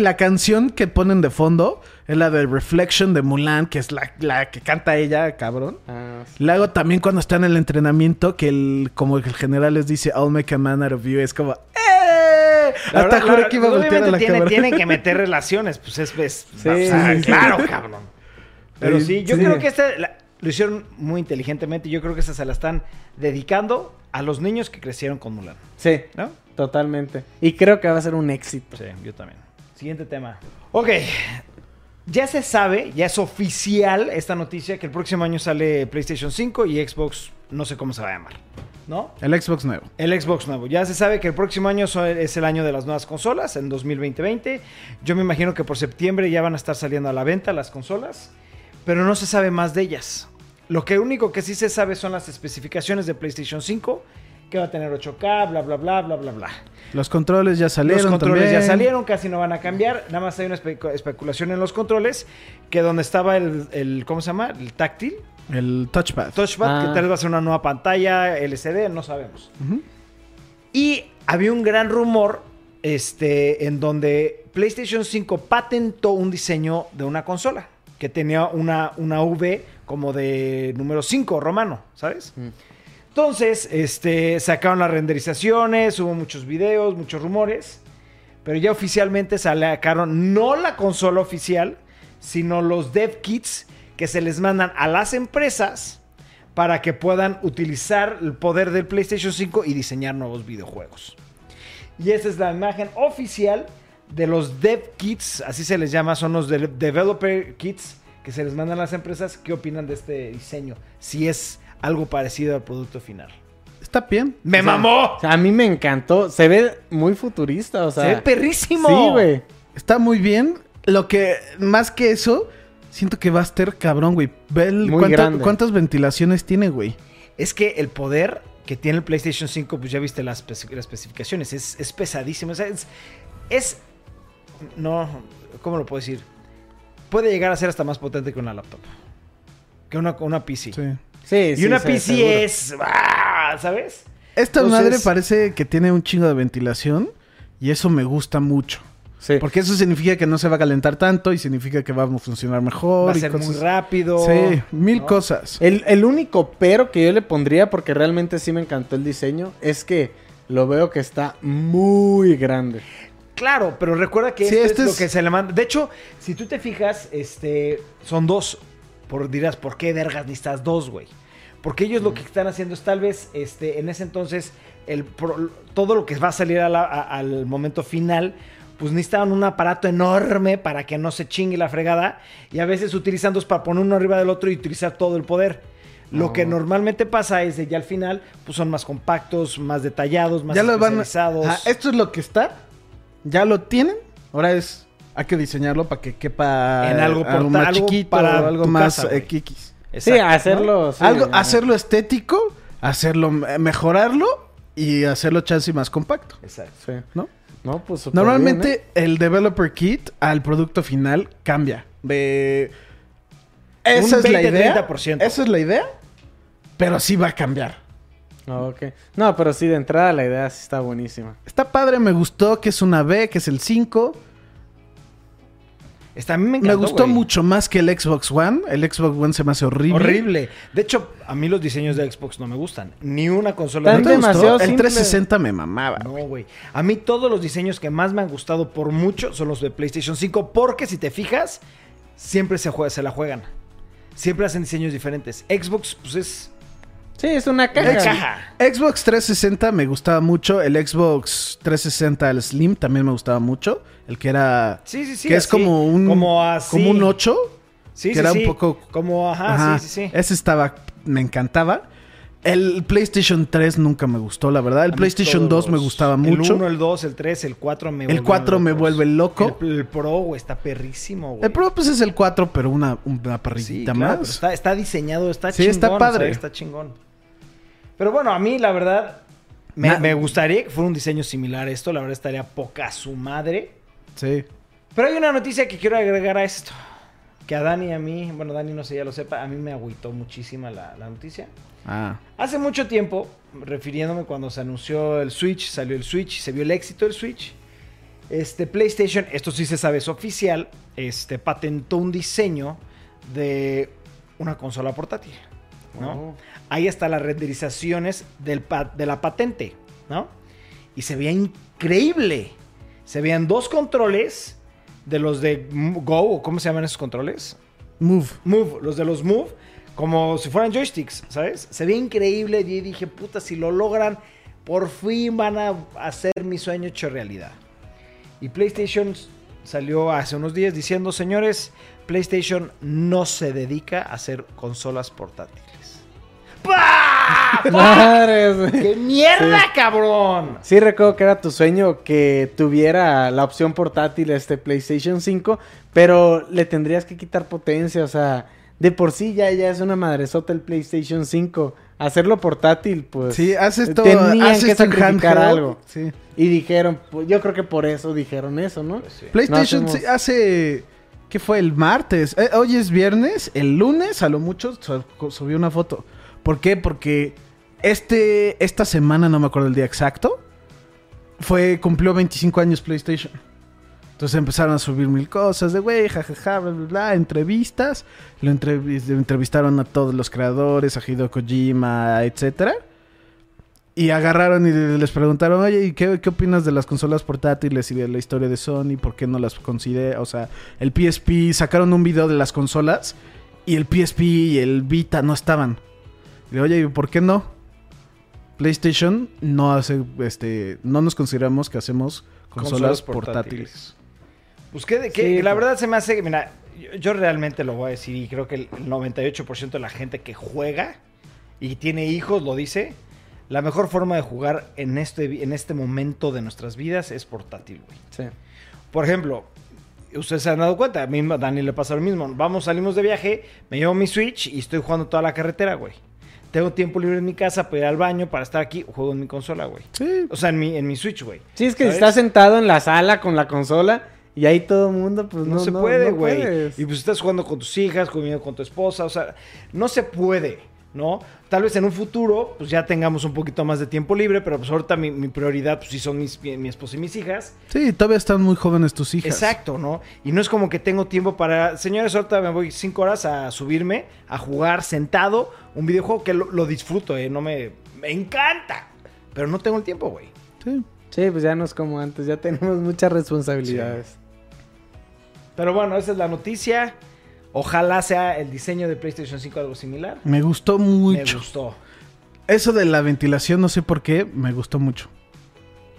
La canción que ponen de fondo es la de Reflection de Mulan, que es la, la que canta ella, cabrón. Ah, sí. Luego también cuando está en el entrenamiento, que el, como el general les dice, I'll make a man out of you, es como. ¡Eh! La Hasta verdad, la- que iba a voltear a la tiene- cámara. Tienen que meter relaciones, pues es... es- Sí, o sea, sí, sí. claro, cabrón. Pero Sí, sí, yo sí. creo que esta la- lo hicieron muy inteligentemente y yo creo que esta se la están dedicando a los niños que crecieron con Mulan, Sí, ¿no? totalmente. Y creo que va a ser un éxito. Sí, yo también. Siguiente tema. Ok. Ya se sabe, ya es oficial esta noticia que el próximo año sale PlayStation 5 y Xbox, no sé cómo se va a llamar, ¿no? El Xbox nuevo. El Xbox nuevo. Ya se sabe que el próximo año es el año de las nuevas consolas, en 2020. Yo me imagino que por septiembre ya van a estar saliendo a la venta las consolas, pero no se sabe más de ellas. Lo que único que sí se sabe son las especificaciones de PlayStation 5, que va a tener 8K, bla, bla, bla, bla, bla, bla. Los controles ya salieron. Los controles ya salieron, casi no van a cambiar. Nada más hay una espe- especulación en los controles, que donde estaba el, el- ¿cómo se llama? El táctil, El touchpad. touchpad, Ah. que tal vez va a ser una nueva pantalla LCD, no sabemos. Y había un gran rumor este, en donde PlayStation 5 patentó un diseño de una consola que tenía una, una V como de número 5 romano, ¿sabes? Mm. Entonces, este, sacaron las renderizaciones, hubo muchos videos, muchos rumores, pero ya oficialmente sacaron no la consola oficial, sino los dev kits que se les mandan a las empresas para que puedan utilizar el poder del PlayStation 5 y diseñar nuevos videojuegos. Y esa es la imagen oficial de los dev kits, así se les llama, son los de- developer kits que se les mandan a las empresas. ¿Qué opinan de este diseño? Si es algo parecido al producto final. Está bien. ¡Me O sea, mamó! O sea, a mí me encantó. Se ve muy futurista, o sea. Se ve perrísimo. Sí, güey. Está muy bien. Lo que, más que eso, siento que va a estar cabrón, güey. Ve el- Muy cuánta- grande. cuántas ventilaciones tiene, güey. Es que el poder que tiene el PlayStation 5, pues ya viste las, las especificaciones, es, es pesadísimo. O sea, es, es- No, ¿cómo lo puedo decir? Puede llegar a ser hasta más potente que una laptop. Que una, una PC. Sí. Sí, Y sí, una PC seguro. es... ¡ah! ¿Sabes? Esta Entonces- madre parece que tiene un chingo de ventilación y eso me gusta mucho. Sí. Porque eso significa que no se va a calentar tanto y significa que va a funcionar mejor. Va a ser muy rápido. Sí, mil ¿no? cosas. El, el único pero que yo le pondría, porque realmente sí me encantó el diseño, es que lo veo que está muy grande. Claro, pero recuerda que Sí, esto este es lo es- que se le manda. De hecho, si tú te fijas, este, son dos. Por dirás, ¿por qué vergas necesitas dos, güey? Porque ellos lo que están haciendo es tal vez, este, en ese entonces, el, pro- todo lo que va a salir a la- a- al momento final, pues necesitaban un aparato enorme para que no se chingue la fregada. Y a veces utilizan dos para poner uno arriba del otro y utilizar todo el poder. Lo que normalmente pasa es de ya al final, pues son más compactos, más detallados, más ya lo van especializados. Ah, esto es lo que está. Ya lo tienen. Ahora es. Hay que diseñarlo para que quepa En algo porta- más algo chiquito para o algo más casa, eh, kikis. Sí, hacerlo. sí, algo, ¿no? hacerlo estético, hacerlo, eh, mejorarlo y hacerlo chance más compacto. Exacto. Sí. ¿No? No, pues Normalmente bien, el developer kit al producto final cambia. De... Esa Un es la 20, idea. 30%. Esa es la idea. Pero sí va a cambiar. ¿eh? Ah, ok. No, pero sí, de entrada la idea sí está buenísima. Está padre, me gustó que es una B, que es el 5. Está, a mí me gustó güey. mucho más que el Xbox One. El Xbox One se me hace horrible. Horrible. De hecho, a mí los diseños de Xbox no me gustan. Ni una consola Tan ¿No de te gustó? El simple. 360 me mamaba. No, güey. A mí todos los diseños que más me han gustado por mucho son los de PlayStation 5 porque si te fijas, siempre se, juega, se la juegan. Siempre hacen diseños diferentes. Xbox, pues es... Sí, es una caja. caja. Xbox 360 me gustaba mucho. El Xbox 360 el Slim también me gustaba mucho. El que era... Sí, sí, sí. que es así. como un... Como así. Como un 8. Sí, que sí, era un sí. poco- Como, ajá, Ajá. sí, sí, sí. Ese estaba... Me encantaba. El PlayStation 3 nunca me gustó, la verdad. El A PlayStation todos 2 me gustaba mucho. El 1, el 2, el 3, el 4 me El vuelven 4 me vuelve loco. El, el Pro, güey, está perrísimo, güey. El Pro pues es el 4, pero una, una Sí, claro, más. está, está diseñado, está Sí, chingón. está o sea, padre. está chingón. Pero bueno, a mí la verdad me gustaría que fuera un diseño similar a esto. La verdad estaría poca su madre. Sí. Pero hay una noticia que quiero agregar a esto. Que a Dani y a mí, bueno, Dani no sé, ya lo sepa, a mí me agüitó muchísima la, la noticia. Ah. Hace mucho tiempo, refiriéndome cuando se anunció el Switch, salió el Switch, se vio el éxito del Switch. Este PlayStation, esto sí se sabe, es oficial, este patentó un diseño de una consola portátil, ¿no? Oh. Ahí está las renderizaciones del de la patente, ¿no? Y se veía increíble. Se veían dos controles de los de Go, o ¿cómo se llaman esos controles? Move. Move, los de los Move, como si fueran joysticks, ¿sabes? Se ve increíble y dije, puta, si lo logran, por fin van a hacer mi sueño hecho realidad. Y PlayStation salió hace unos días diciendo, señores, PlayStation no se dedica a hacer consolas portátiles. Güey. ¡Qué mierda, cabrón! Sí recuerdo que era tu sueño que tuviera la opción portátil este PlayStation 5, pero le tendrías que quitar potencia, o sea, de por sí ya, ya es una madresota el PlayStation 5. Hacerlo portátil, pues... Sí, haces todo. Tenían haces que sacrificar algo. Sí. Y dijeron, pues, yo creo que por eso dijeron eso, ¿no? PlayStation No hacemos- hace. ¿Qué fue? El martes. Eh, hoy es viernes. El lunes, a lo mucho, su- subió una foto. ¿Por qué? Porque este, esta semana, no me acuerdo el día exacto, fue, cumplió 25 años PlayStation. Entonces empezaron a subir mil cosas de güey, jajaja, bla, bla, bla, entrevistas. Lo, entrevis- lo entrevistaron a todos los creadores, a Hideo Kojima, etcétera. Y agarraron y les preguntaron, oye, ¿y qué, qué opinas de las consolas portátiles y de la historia de Sony? ¿Por qué no las considera? O sea, el PSP, sacaron un video de las consolas y el PSP y el Vita no estaban. Y, oye, ¿y por qué no? PlayStation no hace, este, no nos consideramos que hacemos consolas, Consolas portátiles. portátiles. Pues que, que- Sí, la pues. verdad se me hace, mira, yo, yo realmente lo voy a decir y creo que el 98% de la gente que juega y tiene hijos lo dice, la mejor forma de jugar en este, en este momento de nuestras vidas es portátil, güey. Sí. Por ejemplo, ustedes se han dado cuenta, a mí a Dani le pasa lo mismo. Vamos, salimos de viaje, me llevo mi Switch y estoy jugando toda la carretera, güey. Tengo tiempo libre en mi casa para ir al baño, para estar aquí, juego en mi consola, güey. Sí, O sea, en mi, en mi Switch, güey. Sí, es que ¿Sabes? si estás sentado en la sala con la consola y ahí todo el mundo, pues No, no, se no- puede, no güey. puedes. y pues estás jugando con tus hijas, comiendo con tu esposa, o sea, no se puede, ¿no? Tal vez en un futuro, pues ya tengamos un poquito más de tiempo libre, pero pues ahorita mi, mi prioridad, pues sí son mis, mi, mi esposa y mis hijas. sí, todavía están muy jóvenes tus hijas. Exacto, ¿no? Y no es como que tengo tiempo para, señores, ahorita me voy cinco horas a subirme, a jugar sentado un videojuego que lo, lo disfruto, ¿eh? No me, me encanta, pero no tengo el tiempo, güey. Sí. Sí, pues ya no es como antes, ya tenemos muchas responsabilidades. Pero bueno, esa es la noticia. Ojalá sea el diseño de PlayStation 5 algo similar. Me gustó mucho. Me gustó. Eso de la ventilación, no sé por qué, me gustó mucho.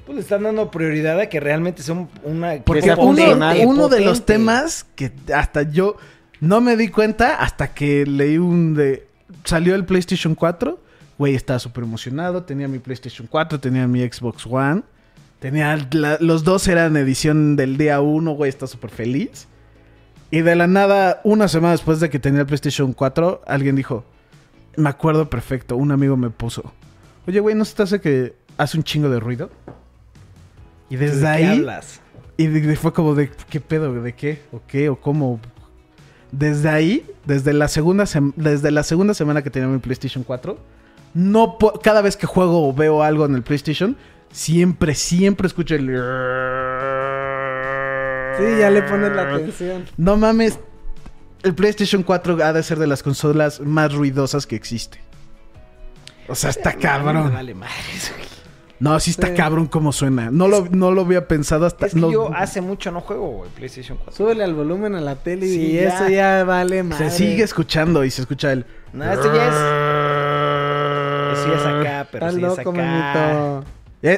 Pues le están dando prioridad a que realmente sea un- una... Porque uno, uno de los temas que hasta yo no me di cuenta hasta que leí un de salió el PlayStation 4, güey, estaba súper emocionado. Tenía mi PlayStation 4, tenía mi Xbox One. Tenía la- los dos eran edición del día 1, güey, estaba súper feliz. Y de la nada, una semana después de que tenía el PlayStation 4, alguien dijo, me acuerdo perfecto, un amigo me puso, oye, güey, ¿no se te hace que hace un chingo de ruido? Y desde ¿De qué ahí... hablas? Y de- de- fue como de, ¿qué pedo? ¿De qué? ¿O qué? ¿O cómo? Desde ahí, desde la segunda, desde la segunda semana que tenía mi PlayStation 4, no cada vez que juego o veo algo en el PlayStation, siempre, siempre escucho el... Sí, ya le pones la atención. No mames, el PlayStation 4 ha de ser de las consolas más ruidosas que existe. O sea, está me cabrón. vale madres, güey. No, sí está Sí. cabrón como suena. No lo, no lo había pensado hasta... Es que no- yo hace mucho no juego, güey, PlayStation 4. Súbele al volumen a la tele Sí, y ya. eso ya vale madre. se sigue escuchando y se escucha el... No, esto ya es. Eso ya es acá, pero sí es loco, acá. manito.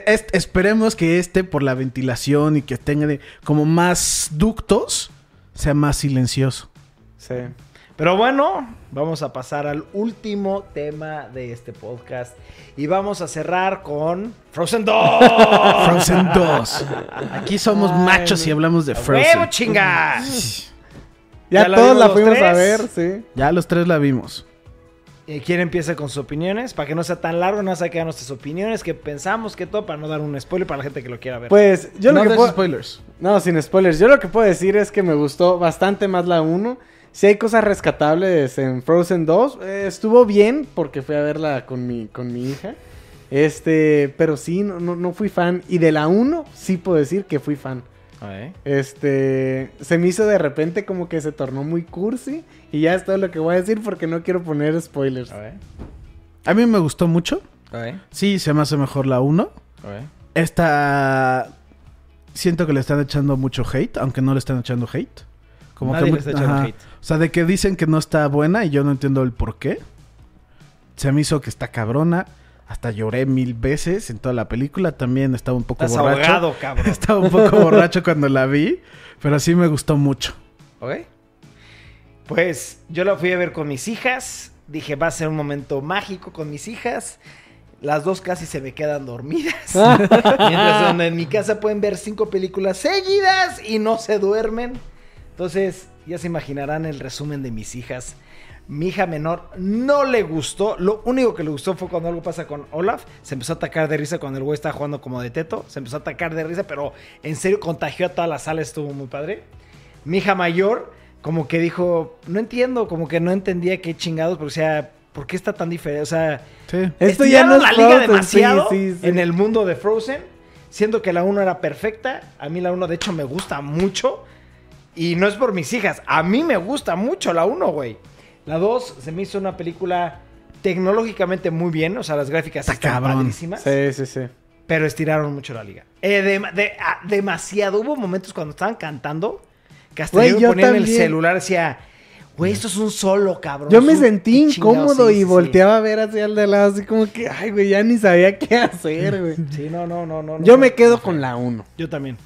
Es- esperemos que este, por la ventilación y que tenga de- como más ductos, sea más silencioso. Sí. Pero bueno, vamos a pasar al último tema de este podcast. Y vamos a cerrar con Frozen 2. Frozen 2. Aquí somos Ay, machos y hablamos de ¡Huevo, Frozen. chinga! Ya, ¿Ya la todos la fuimos a ver, sí. Ya los tres la vimos. Eh, ¿Quién empieza con sus opiniones? Para que no sea tan largo, no se quedar nuestras opiniones, que pensamos, que todo, para no dar un spoiler para la gente que lo quiera ver. Pues yo no lo que des puedo... spoilers. No, sin spoilers. Yo lo que puedo decir es que me gustó bastante más la 1. Si hay cosas rescatables en Frozen 2, eh, estuvo bien porque fui a verla con mi, con mi hija. Este, pero sí, no, no, no fui fan. Y de la 1 sí puedo decir que fui fan. Este, se me hizo de repente como que se tornó muy cursi. Y ya es todo lo que voy a decir porque no quiero poner spoilers. A ver. A mí me gustó mucho. A ver. Sí, se me hace mejor la 1. A ver. Esta... Siento que le están echando mucho hate, aunque no le están echando hate. Como Nadie que le está echando ajá. hate. O sea, de que dicen que no está buena y yo no entiendo el por qué. Se me hizo que está cabrona. Hasta lloré mil veces en toda la película. También estaba un poco Estás borracho. ahogado, cabrón. Estaba un poco borracho cuando la vi. Pero sí me gustó mucho. ¿Ok? Pues yo la fui a ver con mis hijas. Dije, va a ser un momento mágico con mis hijas. Las dos casi se me quedan dormidas. Mientras donde en mi casa pueden ver cinco películas seguidas y no se duermen. Entonces, ya se imaginarán el resumen de mis hijas. Mi hija menor no le gustó. Lo único que le gustó fue cuando algo pasa con Olaf. Se empezó a atacar de risa cuando el güey estaba jugando como de teto. Se empezó a atacar de risa, pero en serio contagió a toda la sala. Estuvo muy padre. Mi hija mayor, como que dijo, no entiendo, como que no entendía qué chingados, porque o sea, ¿por qué está tan diferente? O sea, Sí. Esto ya no es la liga Frozen, demasiado sí, sí, sí. en el mundo de Frozen, siendo que la 1 era perfecta. A mí la 1 de hecho me gusta mucho. Y no es por mis hijas, a mí me gusta mucho la 1, güey. La 2 se me hizo una película tecnológicamente muy bien, o sea, las gráficas Está están cabrón. padrísimas. Sí, sí, sí. Pero estiraron mucho la liga. Eh, de- de- ah, demasiado. Hubo momentos cuando estaban cantando que hasta yo yo ponía en el celular decía, güey, esto es un solo, cabrón. Yo me un sentí chingado". incómodo Sí, y sí, volteaba a ver hacia el de lado, así como que, ay, güey, ya ni sabía qué hacer, güey. Sí, no, no, no, no. no Yo me quedo no con la 1. Yo también.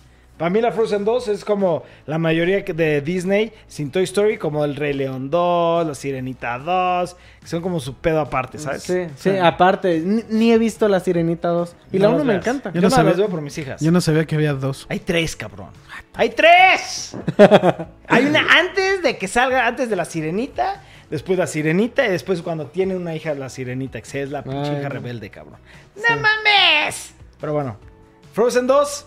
Para mí la Frozen 2 es como la mayoría que- de Disney sin Toy Story, como el Rey León 2, la Sirenita 2, que son como su pedo aparte, ¿sabes? Sí, O sí, aparte, ni, ni he visto la Sirenita 2. Y no la las 1 me encanta. Yo, Yo no sabía- las veo por mis hijas. Yo no sabía que había dos. Hay tres, cabrón. ¡Hay tres! Hay una antes de que salga, antes de la sirenita, después la sirenita y después cuando tiene una hija la sirenita, que es la pinche hija rebelde, cabrón. ¡No mames! Pero bueno, Frozen 2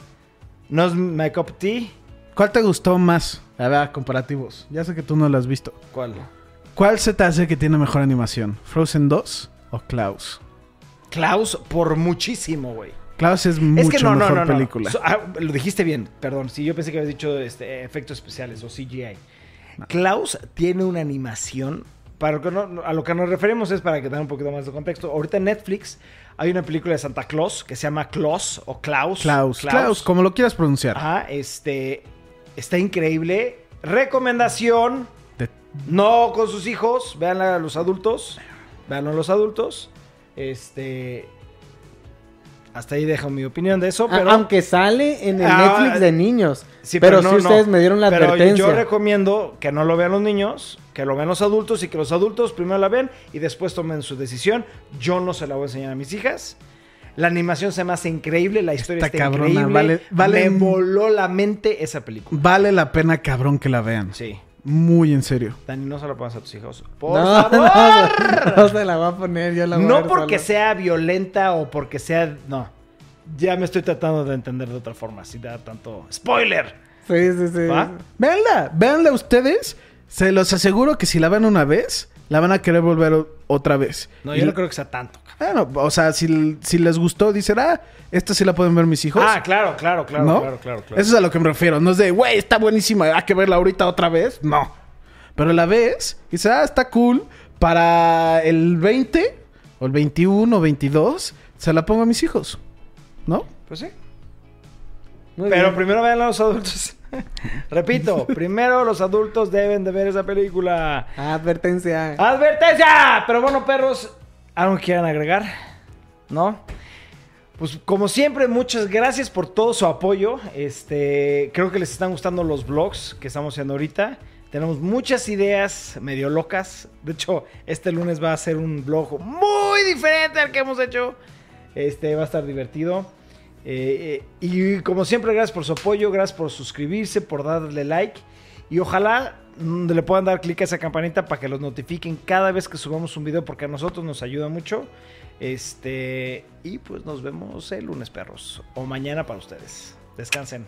no es my cup tea. ¿Cuál te gustó más? A ver, comparativos. Ya sé que tú no lo has visto. ¿Cuál? ¿Cuál se te hace que tiene mejor animación? ¿Frozen 2 o Klaus? Klaus por muchísimo, güey. Klaus es mucho Es que no, no, mejor no, no. película. So- ah, lo dijiste bien, perdón. Sí, yo pensé que habías dicho este, efectos especiales o CGI. Klaus tiene una animación. Para lo que no- a lo que nos referimos es para que tengan un poquito más de contexto. Ahorita Netflix hay una película de Santa Claus que se llama Claus o Klaus. Klaus, Klaus, como lo quieras pronunciar. Ajá, este. Está increíble. Recomendación. De- No con sus hijos. Véanla a los adultos. Véanlo a los adultos. Este. Hasta ahí dejo mi opinión de eso, A- pero... Aunque sale en el Ah, Netflix de niños. Sí, pero no, sí no. ustedes me dieron la Pero advertencia. Yo recomiendo que no lo vean los niños, que lo vean los adultos y que los adultos primero la ven y después tomen su decisión. Yo no se la voy a enseñar a mis hijas. La animación se me hace increíble, la historia Está está, cabrona, increíble. vale- vale- Me voló la mente esa película. Vale la pena, cabrón, que la vean. Sí. Muy en serio. Dani, no se la pongas a tus hijos. Por no, favor. no, no se la voy a poner, yo la voy a No porque solo. sea violenta o porque sea. No. Ya me estoy tratando de entender de otra forma, sin dar tanto. ¡Spoiler! Sí, sí, sí. ¿Va? Véanla, véanla ustedes. Se los aseguro que si la ven una vez, la van a querer volver otra vez. No, Y- yo no creo que sea tanto. Bueno, o sea, si, si les gustó, dicen, ah, esta sí la pueden ver mis hijos. Ah, claro, claro, claro, ¿no? claro, claro, claro. Eso es a lo que me refiero. No es de, güey, está buenísima, hay que verla ahorita otra vez. No. Pero la ves y dices, ah, está cool. Para el 20 o el 21 o 22, se la pongo a mis hijos. ¿No? Pues sí. Muy Pero bien. primero vean a los adultos. Repito, primero los adultos deben de ver esa película. Advertencia. ¡Advertencia! Pero bueno, perros, ¿algo que quieran agregar? ¿No? Pues como siempre, muchas gracias por todo su apoyo. Este, creo que les están gustando los vlogs que estamos haciendo ahorita. Tenemos muchas ideas medio locas. De hecho, este lunes va a ser un vlog muy diferente al que hemos hecho. Este va a estar divertido. Eh, eh, y como siempre, gracias por su apoyo, gracias por suscribirse, por darle like. Y ojalá mm, le puedan dar clic a esa campanita para que los notifiquen cada vez que subamos un video, porque a nosotros nos ayuda mucho. Este, y pues nos vemos el lunes, perros. O mañana para ustedes. Descansen.